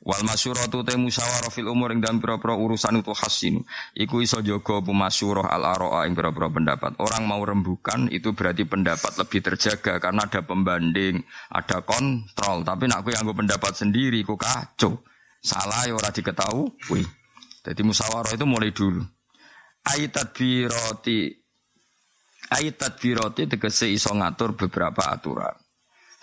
Wal masyuratu te musyawarah fil umur ing dalam pira-pira urusan itu hasinu. Iku iso jaga pemasyurah al aroa ing pira-pira pendapat. Orang mau rembukan itu berarti pendapat lebih terjaga karena ada pembanding, ada kontrol. Tapi nak aku yang pendapat sendiri ku kacau. Salah ya ora diketahui. Jadi musyawarah itu mulai dulu. Aitat biroti Aitat biroti tegese iso ngatur beberapa aturan.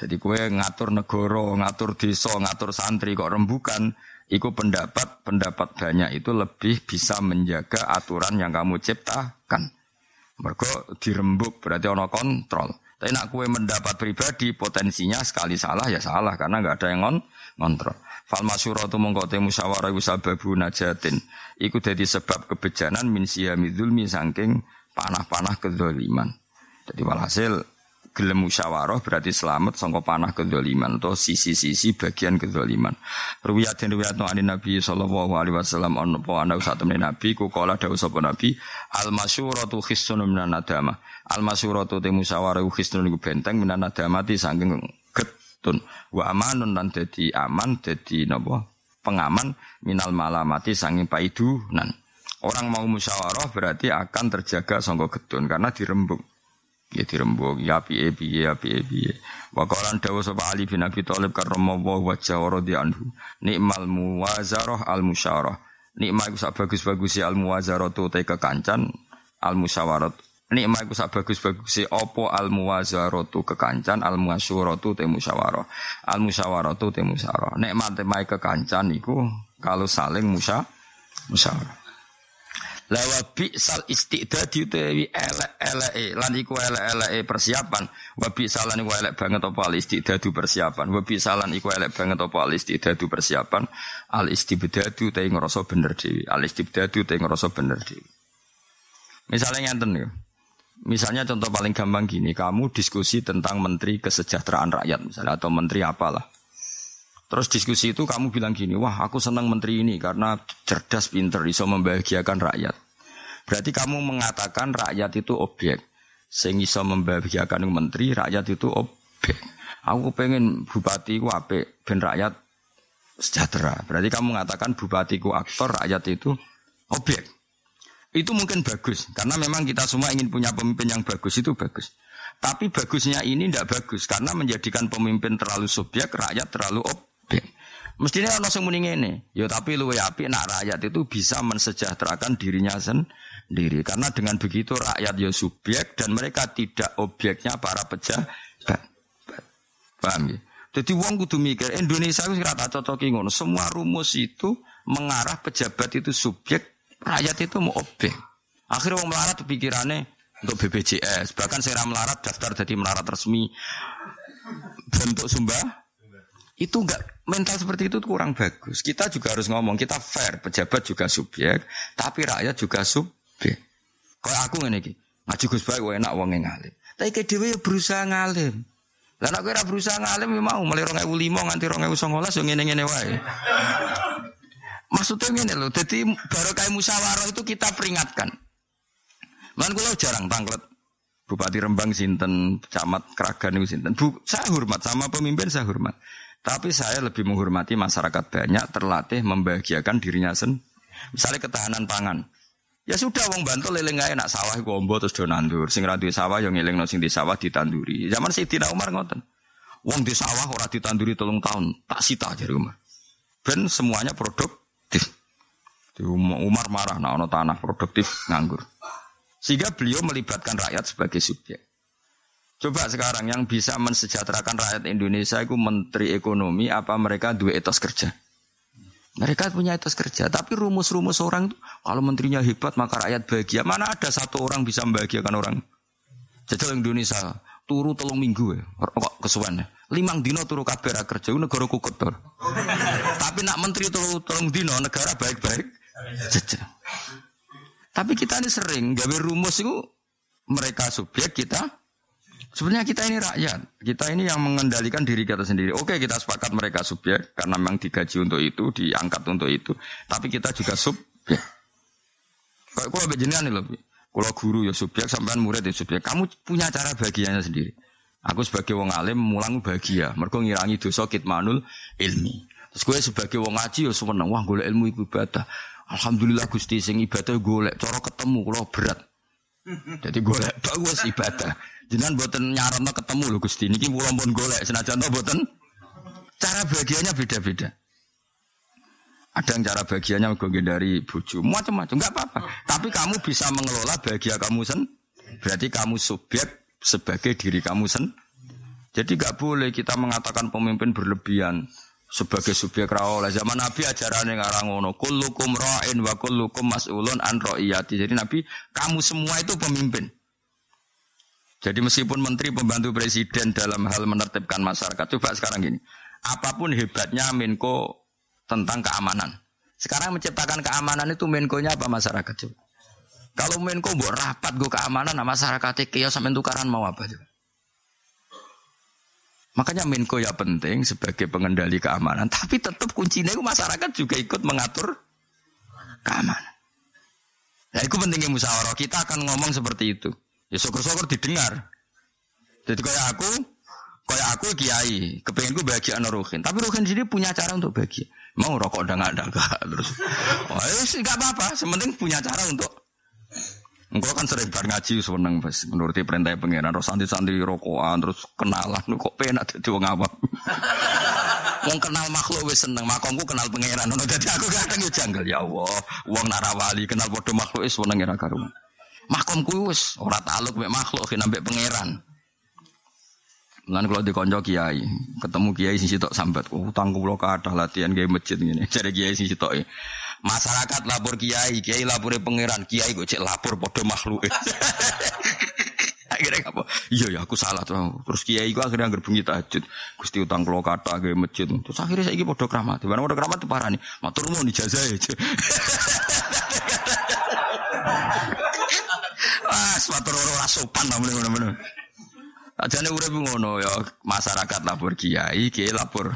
Jadi kue ngatur negoro, ngatur desa, ngatur santri kok rembukan, iku pendapat pendapat banyak itu lebih bisa menjaga aturan yang kamu ciptakan. Mereka dirembuk berarti ono kontrol. Tapi nak kue mendapat pribadi potensinya sekali salah ya salah karena nggak ada yang ngon ngontrol. Fal masyuratu mongko te musyawarah sababu najatin. Iku dadi sebab kebejanan min siyami dzulmi saking panah-panah kedzaliman. Jadi walhasil gelem musyawarah berarti selamat sangka panah kedzaliman atau sisi-sisi bagian kedzaliman. Ruwiyat den ruwiyat no anin Nabi sallallahu alaihi wasallam on po ana sak temne Nabi ku kala dawuh sapa Nabi al masyuratu khissun minan nadama. Al masyuratu te musyawarah khissun iku benteng minan nadamati saking getun. Wa amanun lan dadi aman dadi napa pengaman minal malamati saking paidunan. Orang mau musyawarah berarti akan terjaga sangka getun karena dirembuk ya dirembuk ya piye piye ya piye piye. Wa qalan dawu sapa Ali bin Abi Thalib karramallahu wajhahu radhiyallahu nikmal muwazarah al musyarah nikmah iku sak bagus-bagus al muwazarah tu te kekancan al musyawarat nikmah iku sak bagus-bagus apa al muwazarah tu kekancan al muasyurah tu te musyawarah al musyawarah. Tu te musyawarah nikmat te kekancan iku kalau saling musya musyawarah Lawa sal istidadi utawi elek-eleke lan iku elek-eleke persiapan. Wa salan iku elek banget apa al istidadu persiapan. Wa salan iku elek banget apa al istidadu persiapan. Al istibdadu ta ngrasa bener dhewe. Al istibdadu ta ngrasa bener dhewe. Misalnya ngenten ya. Misalnya contoh paling gampang gini, kamu diskusi tentang menteri kesejahteraan rakyat misalnya atau menteri apalah. Terus diskusi itu kamu bilang gini, wah aku senang menteri ini karena cerdas, pinter, bisa membahagiakan rakyat. Berarti kamu mengatakan rakyat itu objek. Sehingga bisa membahagiakan menteri, rakyat itu objek. Aku pengen bupati ku ape, ben rakyat sejahtera. Berarti kamu mengatakan bupati ku aktor, rakyat itu objek. Itu mungkin bagus, karena memang kita semua ingin punya pemimpin yang bagus, itu bagus. Tapi bagusnya ini tidak bagus, karena menjadikan pemimpin terlalu subjek, rakyat terlalu objek. Mestinya ono sing muni ngene, ya tapi luwe apik nak rakyat itu bisa mensejahterakan dirinya sendiri. Karena dengan begitu rakyat ya subjek dan mereka tidak objeknya para pejabat. Paham ya? Jadi wong kudu mikir Indonesia itu rata cocok ngono. Semua rumus itu mengarah pejabat itu subjek, rakyat itu mau objek. Akhirnya wong melarat pikirannya untuk BPJS. Bahkan saya melarat daftar jadi melarat resmi bentuk sumbah Itu enggak mental seperti itu kurang bagus. Kita juga harus ngomong, kita fair, pejabat juga subjek, tapi rakyat juga subjek. Kalau aku ngene iki, ngaji Gus baik enak wong ngalim. Tapi ke dhewe ya berusaha ngalim. Lah nek ora berusaha ngalim ya mau mulai 2005 nganti 2019 yo ngene-ngene wae. Maksudnya ngene lho, dadi barokah musyawarah itu kita peringatkan. Man kula jarang tanglet Bupati Rembang sinten, camat Kragan sinten. Bu, saya hormat sama pemimpin saya hormat. Tapi saya lebih menghormati masyarakat banyak terlatih membahagiakan dirinya sendiri. Misalnya ketahanan pangan. Ya sudah wong bantu leleng ae nak sawah iku ombo terus do nandur. Sing ra sawah yo ngelingno sing di sawah ditanduri. Zaman Sayyidina Umar ngoten. Wong di sawah ora ditanduri tolong tahun, tak sita jare Umar. Ben semuanya produktif. Di Umar marah nah ono tanah produktif nganggur. Sehingga beliau melibatkan rakyat sebagai subjek. Coba sekarang yang bisa mensejahterakan rakyat Indonesia itu menteri ekonomi apa mereka dua etos kerja? Mereka punya etos kerja, tapi rumus-rumus orang itu kalau menterinya hebat maka rakyat bahagia. Mana ada satu orang bisa membahagiakan orang? Jajal Indonesia turu tolong minggu ya, kok kesuwen ya. Limang dino turu kabar kerja negara kukut Tapi nak menteri tolong tolong dino negara baik-baik. Jajal. Tapi kita ini sering gawe rumus itu mereka subjek kita Sebenarnya kita ini rakyat, kita ini yang mengendalikan diri kita sendiri. Oke, kita sepakat mereka subjek karena memang digaji untuk itu, diangkat untuk itu. Tapi kita juga subjek. Kalau jenengan nih lebih, kalau guru ya subjek, sampean murid ya subjek. Kamu punya cara bagiannya sendiri. Aku sebagai wong alim mulang bahagia, mereka ngirangi dosa kitmanul ilmi. Terus gue sebagai wong ngaji ya seneng, wah golek ilmu ibadah. Alhamdulillah Gusti sing ibadah golek, cara ketemu kalau berat. Jadi golek bagus ibadah. Jangan buatan nyarono ketemu loh Gusti. Niki kula pun golek senajan to buatan cara bagiannya beda-beda. Ada yang cara bagiannya gue dari bojo, macam-macam, nggak apa-apa. Tapi kamu bisa mengelola bahagia kamu sen. Berarti kamu subjek sebagai diri kamu sen. Jadi nggak boleh kita mengatakan pemimpin berlebihan sebagai subjek rawol. Zaman Nabi ajaran yang ngarang ngono, kullukum ra'in wa kullukum mas'ulun an ra'iyati. Jadi Nabi, kamu semua itu pemimpin. Jadi meskipun menteri pembantu presiden dalam hal menertibkan masyarakat, coba sekarang gini, apa pun hebatnya Menko tentang keamanan. Sekarang menciptakan keamanan itu Menko-nya apa masyarakat coba? Kalau Menko buat rapat gue keamanan, nah masyarakat kios sampai tukaran mau apa coba? Makanya Menko ya penting sebagai pengendali keamanan, tapi tetap kuncinya itu masyarakat juga ikut mengatur keamanan. Nah, itu pentingnya musyawarah. Kita akan ngomong seperti itu. Ya syukur-syukur didengar. Jadi kayak aku, kayak aku kiai, kepengen gue bahagia Ruhin. Tapi Ruhin sendiri punya cara untuk bahagia. Mau rokok udah nggak ada terus. Oh, ya nggak apa-apa. Sementing punya cara untuk Engkau kan sering bar ngaji seneng menuruti perintah pengiran terus santri-santri rokokan terus kenalan kok penak dadi wong awam. Wong kenal makhluk wis seneng, makomku kenal pangeran. Ngono dadi aku kadang yo janggal ya Allah. Wong narawali kenal padha makhluk wis seneng ora karuan. Makom wis ora taluk mek makhluk kena mek pangeran. Lan kalau dikonco kiai, ketemu kiai sing sitok sambat, utang kula kathah latihan kiai masjid ngene. Jare kiai sing sitok masyarakat lapor kiai, kiai lapor pangeran, kiai kok cek lapor padha makhluk. akhirnya apa? Iya ya aku salah tuh. Terus kiai gua akhirnya anggar bengi tahajud. Gusti utang kula kathah kiai masjid. Terus akhirnya saiki padha kramat. Di mana padha kramat parah nih. Matur nuwun ijazah aja. Ah, suatu ora sopan lah ngono-ngono. Ajane urip ngono ya, masyarakat lapor kiai, kiai lapor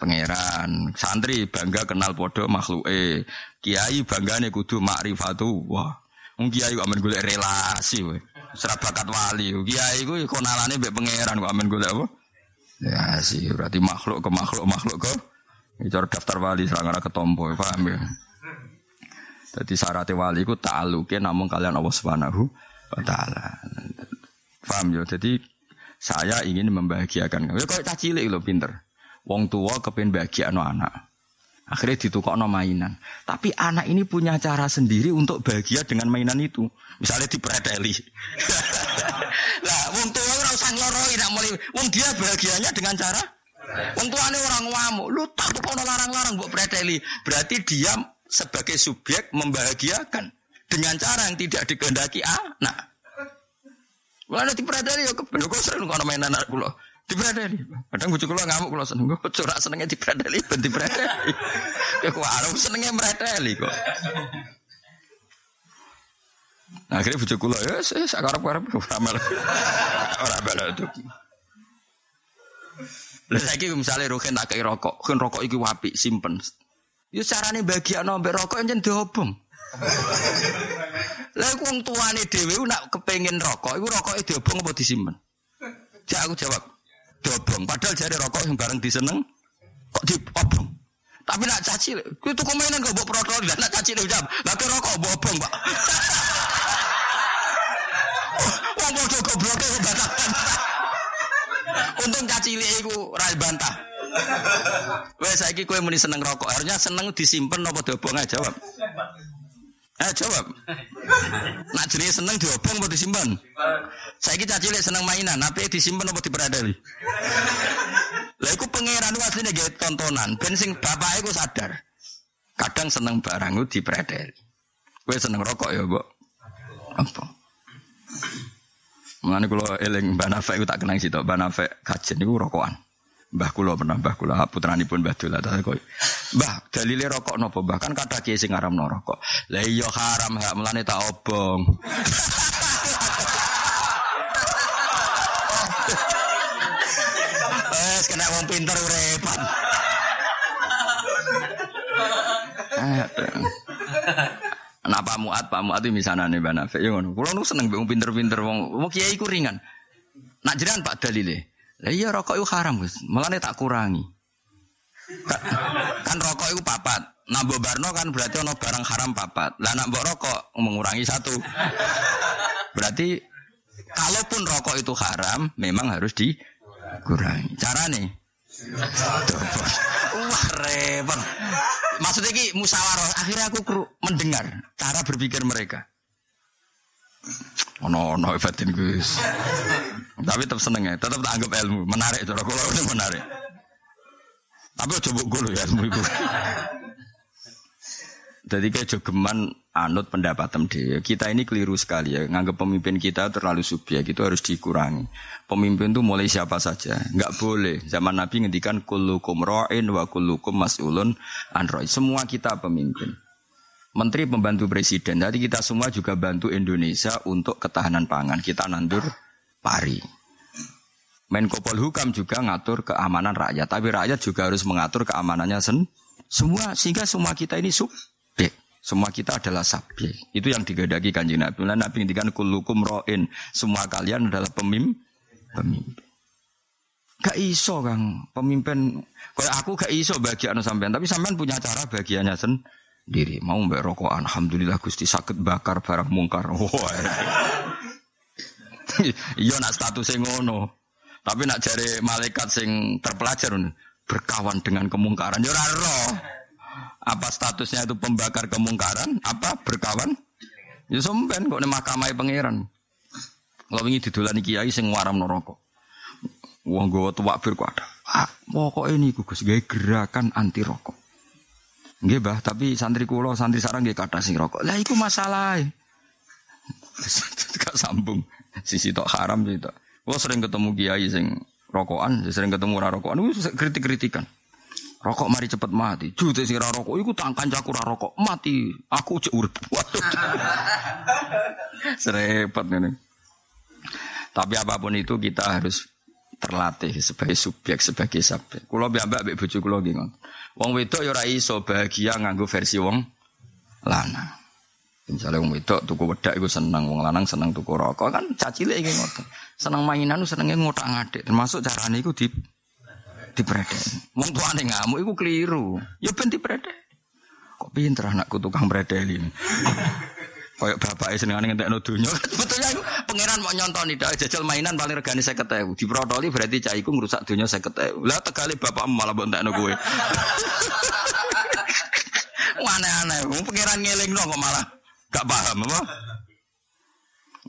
pangeran. Santri bangga kenal podo makhluke. Kiai banggane kudu makrifatu. Wah, wong kiai kok amen relasi we. Serabakat wali. Kiai ku kenalane mbek pangeran kok amen golek apa? Ya sih, berarti makhluk ke makhluk makhluk ke. Bicara daftar wali serang ketompo, paham ya? Jadi syaratnya wali itu ta'aluke namun kalian Allah Subhanahu wa taala. Paham ya? Jadi saya ingin membahagiakan kamu. Ya kok cilik lo pinter. Wong tua kepen bahagia no anak. Akhirnya ditukokno mainan. Tapi anak ini punya cara sendiri untuk bahagia dengan mainan itu. Misalnya dipredeli. Lah, wong tua ora usah ngloroi nak mulai. Wong dia bahagianya dengan cara Wong tuane orang ngamuk. Lu tak tukono larang-larang mbok predeli. Berarti dia sebagai subjek membahagiakan dengan cara yang tidak dikehendaki anak. Wala nanti peradari ya kebenar kok sering kono main anak kula. Dibradeli. Kadang bojo kula ngamuk kula seneng. Bojo ora senenge dibradeli ben dibradeli. Ya kok arep senenge mradeli kok. Nah, akhirnya bojo kula ya wis sakarep-karep ora mel. Ora mel itu. Lah saiki misale roken tak kei rokok, kan rokok iki wapi simpen. Ya carane bagian mbek rokok yen diobong. Lah wong tuane dhewe nak kepengin rokok, iku rokoke diobong apa disimpen? Jak aku jawab, diobong. Padahal jare rokok yang bareng diseneng kok diobong. Tapi nak caci, kuwi tuku mainan kok mbok protol, nak caci jawab, lah rokok mbok obong, Pak. Wong padha gobloke kok bantah. Untung caci cilik iku ora bantah. Wes saiki kowe muni seneng rokok, harusnya seneng disimpen apa diobong aja jawab. Eh jawab. Nak jenenge seneng diobong apa disimpan? Saiki caci cilik seneng mainan, tapi disimpan apa diperadali? Lah iku pangeran ku asline gawe tontonan, ben sing bapake sadar. Kadang seneng barang ku diperadali. Kowe seneng rokok ya, Mbok? Apa? Mulane kula eling Mbah Nafek iku tak kenang sitok, Mbah Nafek kajen niku rokokan. Mbah kula pernah Mbah kula putranipun Mbah Dola ta kok. Mbah, dalile rokok napa Mbah? Kan kata kiye sing ngaramno rokok. Lah iya haram hak mulane tak obong. Wes kena wong pinter repot. Nah Pak Muat, Pak Muat itu misalnya nih Mbak Nafek, ya nu seneng wong pinter-pinter wong wong kiai ku ringan. Nak jiran Pak dalile. Lah iya rokok itu haram, Gus. Mulane tak kurangi. Kan, rokok itu papat. Nah Barno kan berarti ono barang haram papat. Lah nak mbok rokok mengurangi satu. Berarti kalaupun rokok itu haram, memang harus dikurangi. Cara nih. Wah repot. Maksudnya ki musyawarah. Akhirnya aku mendengar cara berpikir mereka. Ono ono batin Gus. Tapi tetap seneng ya, tetap tak anggap ilmu, menarik cara kula ini menarik. Tapi coba gue ya ilmu itu. Jadi kayak jogeman anut pendapat dia. Kita ini keliru sekali ya. Nganggap pemimpin kita terlalu subjek itu harus dikurangi. Pemimpin itu mulai siapa saja. Nggak boleh. Zaman Nabi ngendikan kullukum ra'in wa kullukum mas'ulun an Semua kita pemimpin. Menteri pembantu presiden. Jadi kita semua juga bantu Indonesia untuk ketahanan pangan. Kita nandur pari. Menko Polhukam juga ngatur keamanan rakyat. Tapi rakyat juga harus mengatur keamanannya sen semua sehingga semua kita ini sub semua kita adalah subjek. Itu yang digadagi kanjeng Nabi. Nah, Nabi ngendikan kulukum roin. Semua kalian adalah pemimpin. Pemimpin. Gak iso kang pemimpin. Kalau aku gak iso bagian sampean, tapi sampean punya cara bagiannya sendiri. Mau mbak rokok, alhamdulillah gusti sakit bakar barang mungkar. Wah, iya nak status ngono. Tapi nak cari malaikat sing terpelajar berkawan dengan kemungkaran. Ya roh. Apa statusnya itu pembakar kemungkaran? Apa berkawan? Ya somben kok mahkamah pangeran. Kalau ingin didulani kiai sing waram rokok. Wong gue tuwak bir kok ada. Ah, pokok ini gugus gaya gerakan anti rokok. Nggih, Bah, tapi santri kulo, santri sarang nggih kata sing rokok. Lah iku masalah. Gak sambung. Sisi tok haram sih tok. sering ketemu kiai sing rokokan, sering ketemu ora rokokan, kritik-kritikan. Rokok mari cepet mati. Jute sing rokok iku tang kancaku ora rokok mati. Aku cek urip. Serepet ini. Tapi apa pun itu kita harus terlatih sebagai subjek sebagai subjek. Kulo mbak mbek bojo kulo nggih Wong wedok ya ora iso bahagia nganggo versi wong lanang. Misalnya wong wedok tuku wedak iku seneng, wong lanang seneng tuku rokok kan cacile iki ngoten. Seneng mainan senenge ngotak-ngadik. Termasuk carane iku di dipredek. Wong tuane ngamuk iku keliru. Ya ben dipredek. Kok pinter anakku tukang predeli. Kayak bapak senengane ngentekno donya. Betulnya iku pangeran mau nyontoni dak jajal mainan paling regane 50.000. Diprotoli berarti cah iku ngrusak donya 50.000. Lah tegale bapak malah mbok entekno kowe. Aneh-aneh, wong pangeran ngelingno kok malah gak paham apa?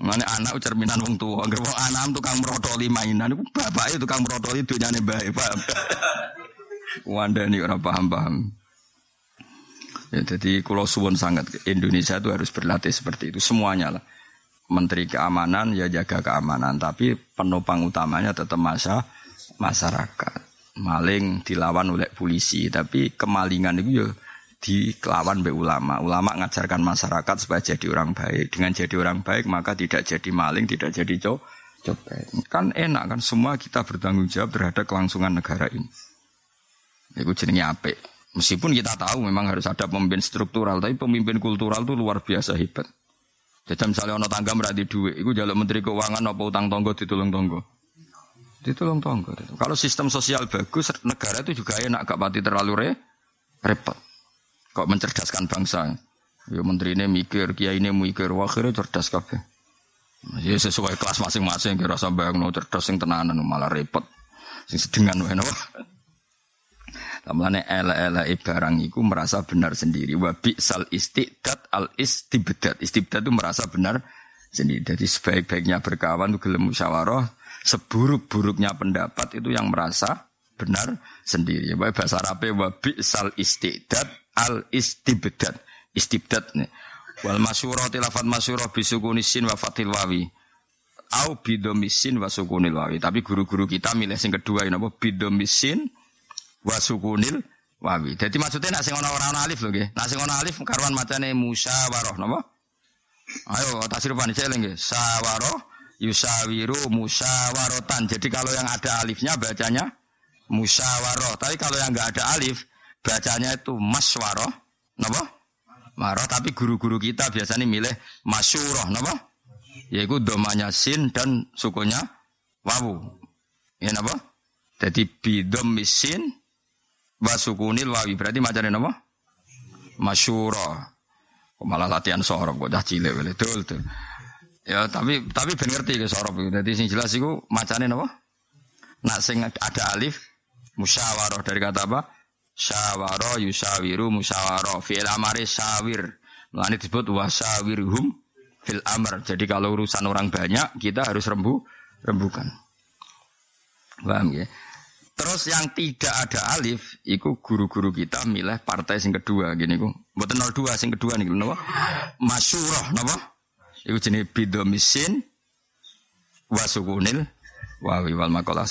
Mana anak cerminan wong tua, agar wong anak tukang merotoli mainan, itu bapak itu tukang merotoli dunyane baik, paham? Wanda ini orang paham-paham. Ya, jadi kalau suwon sangat Indonesia itu harus berlatih seperti itu semuanya lah. Menteri keamanan ya jaga keamanan, tapi penopang utamanya tetap masa masyarakat. Maling dilawan oleh polisi, tapi kemalingan itu ya dikelawan oleh ulama. Ulama ngajarkan masyarakat supaya jadi orang baik. Dengan jadi orang baik maka tidak jadi maling, tidak jadi co copet. Kan enak kan semua kita bertanggung jawab terhadap kelangsungan negara ini. Itu jenenge apik. Meskipun kita tahu memang harus ada pemimpin struktural, tapi pemimpin kultural itu luar biasa hebat. Jadi misalnya ono tangga merati duit, itu jalur menteri keuangan apa utang tonggo ditolong tonggo. Ditolong tonggo. Kalau sistem sosial bagus, negara itu juga enak, gak pati terlalu re, repot. Kok mencerdaskan bangsa. Ya menteri ini mikir, kiai ini mikir, akhirnya cerdas kabeh. Ya sesuai kelas masing-masing, kira sampai no cerdas yang tenanan malah repot. Sing sedengan wae Tamlane ela-ela barang iku merasa benar sendiri. Wa sal istiqdat al istibdad. Istibdad itu merasa benar sendiri. Jadi sebaik-baiknya berkawan itu gelem musyawarah, seburuk-buruknya pendapat itu yang merasa benar sendiri. Wa bahasa Arabnya wa sal istiqdat al istibdad. Istibdad nih. Wal masyurah tilafat masyurah bisukunisin wa fatil wawi. Au bidomisin wa sukunil wawi. Tapi guru-guru kita milih yang kedua ini apa? Bidomisin wasukunil wawi. Jadi maksudnya nak sing ana ora alif lho nggih. Nak sing alif karuan macane musyawarah napa? Ayo tasrifan celeng nggih. Sawaroh yusawiru musyawarotan. Jadi kalau yang ada alifnya bacanya musyawaroh. Tapi kalau yang enggak ada alif bacanya itu maswaroh. Napa? Maroh tapi guru-guru kita biasanya milih masyuroh napa? Yaitu domanya sin dan sukunya wawu. Ya napa? Jadi bidom misin wasukunil wawi berarti macamnya apa? Masyura. Kok malah latihan sorok kok dah cilik wele dul tuh. Ya tapi tapi ben ngerti ke sorok itu. Sing jelas iku macane napa? Nak sing ada alif musyawarah dari kata apa? Syawara yusawiru musyawarah fi'il amari sawir. Mulane disebut wasawirhum fil amr. Jadi kalau urusan orang banyak kita harus rembu rembukan. Paham ya? Terus yang tidak ada alif, itu guru-guru kita milih partai sing kedua gini ku. Mboten 02 sing kedua nih napa? Masyurah napa? Iku jenis bidomisin wasukunil wawi wal makalah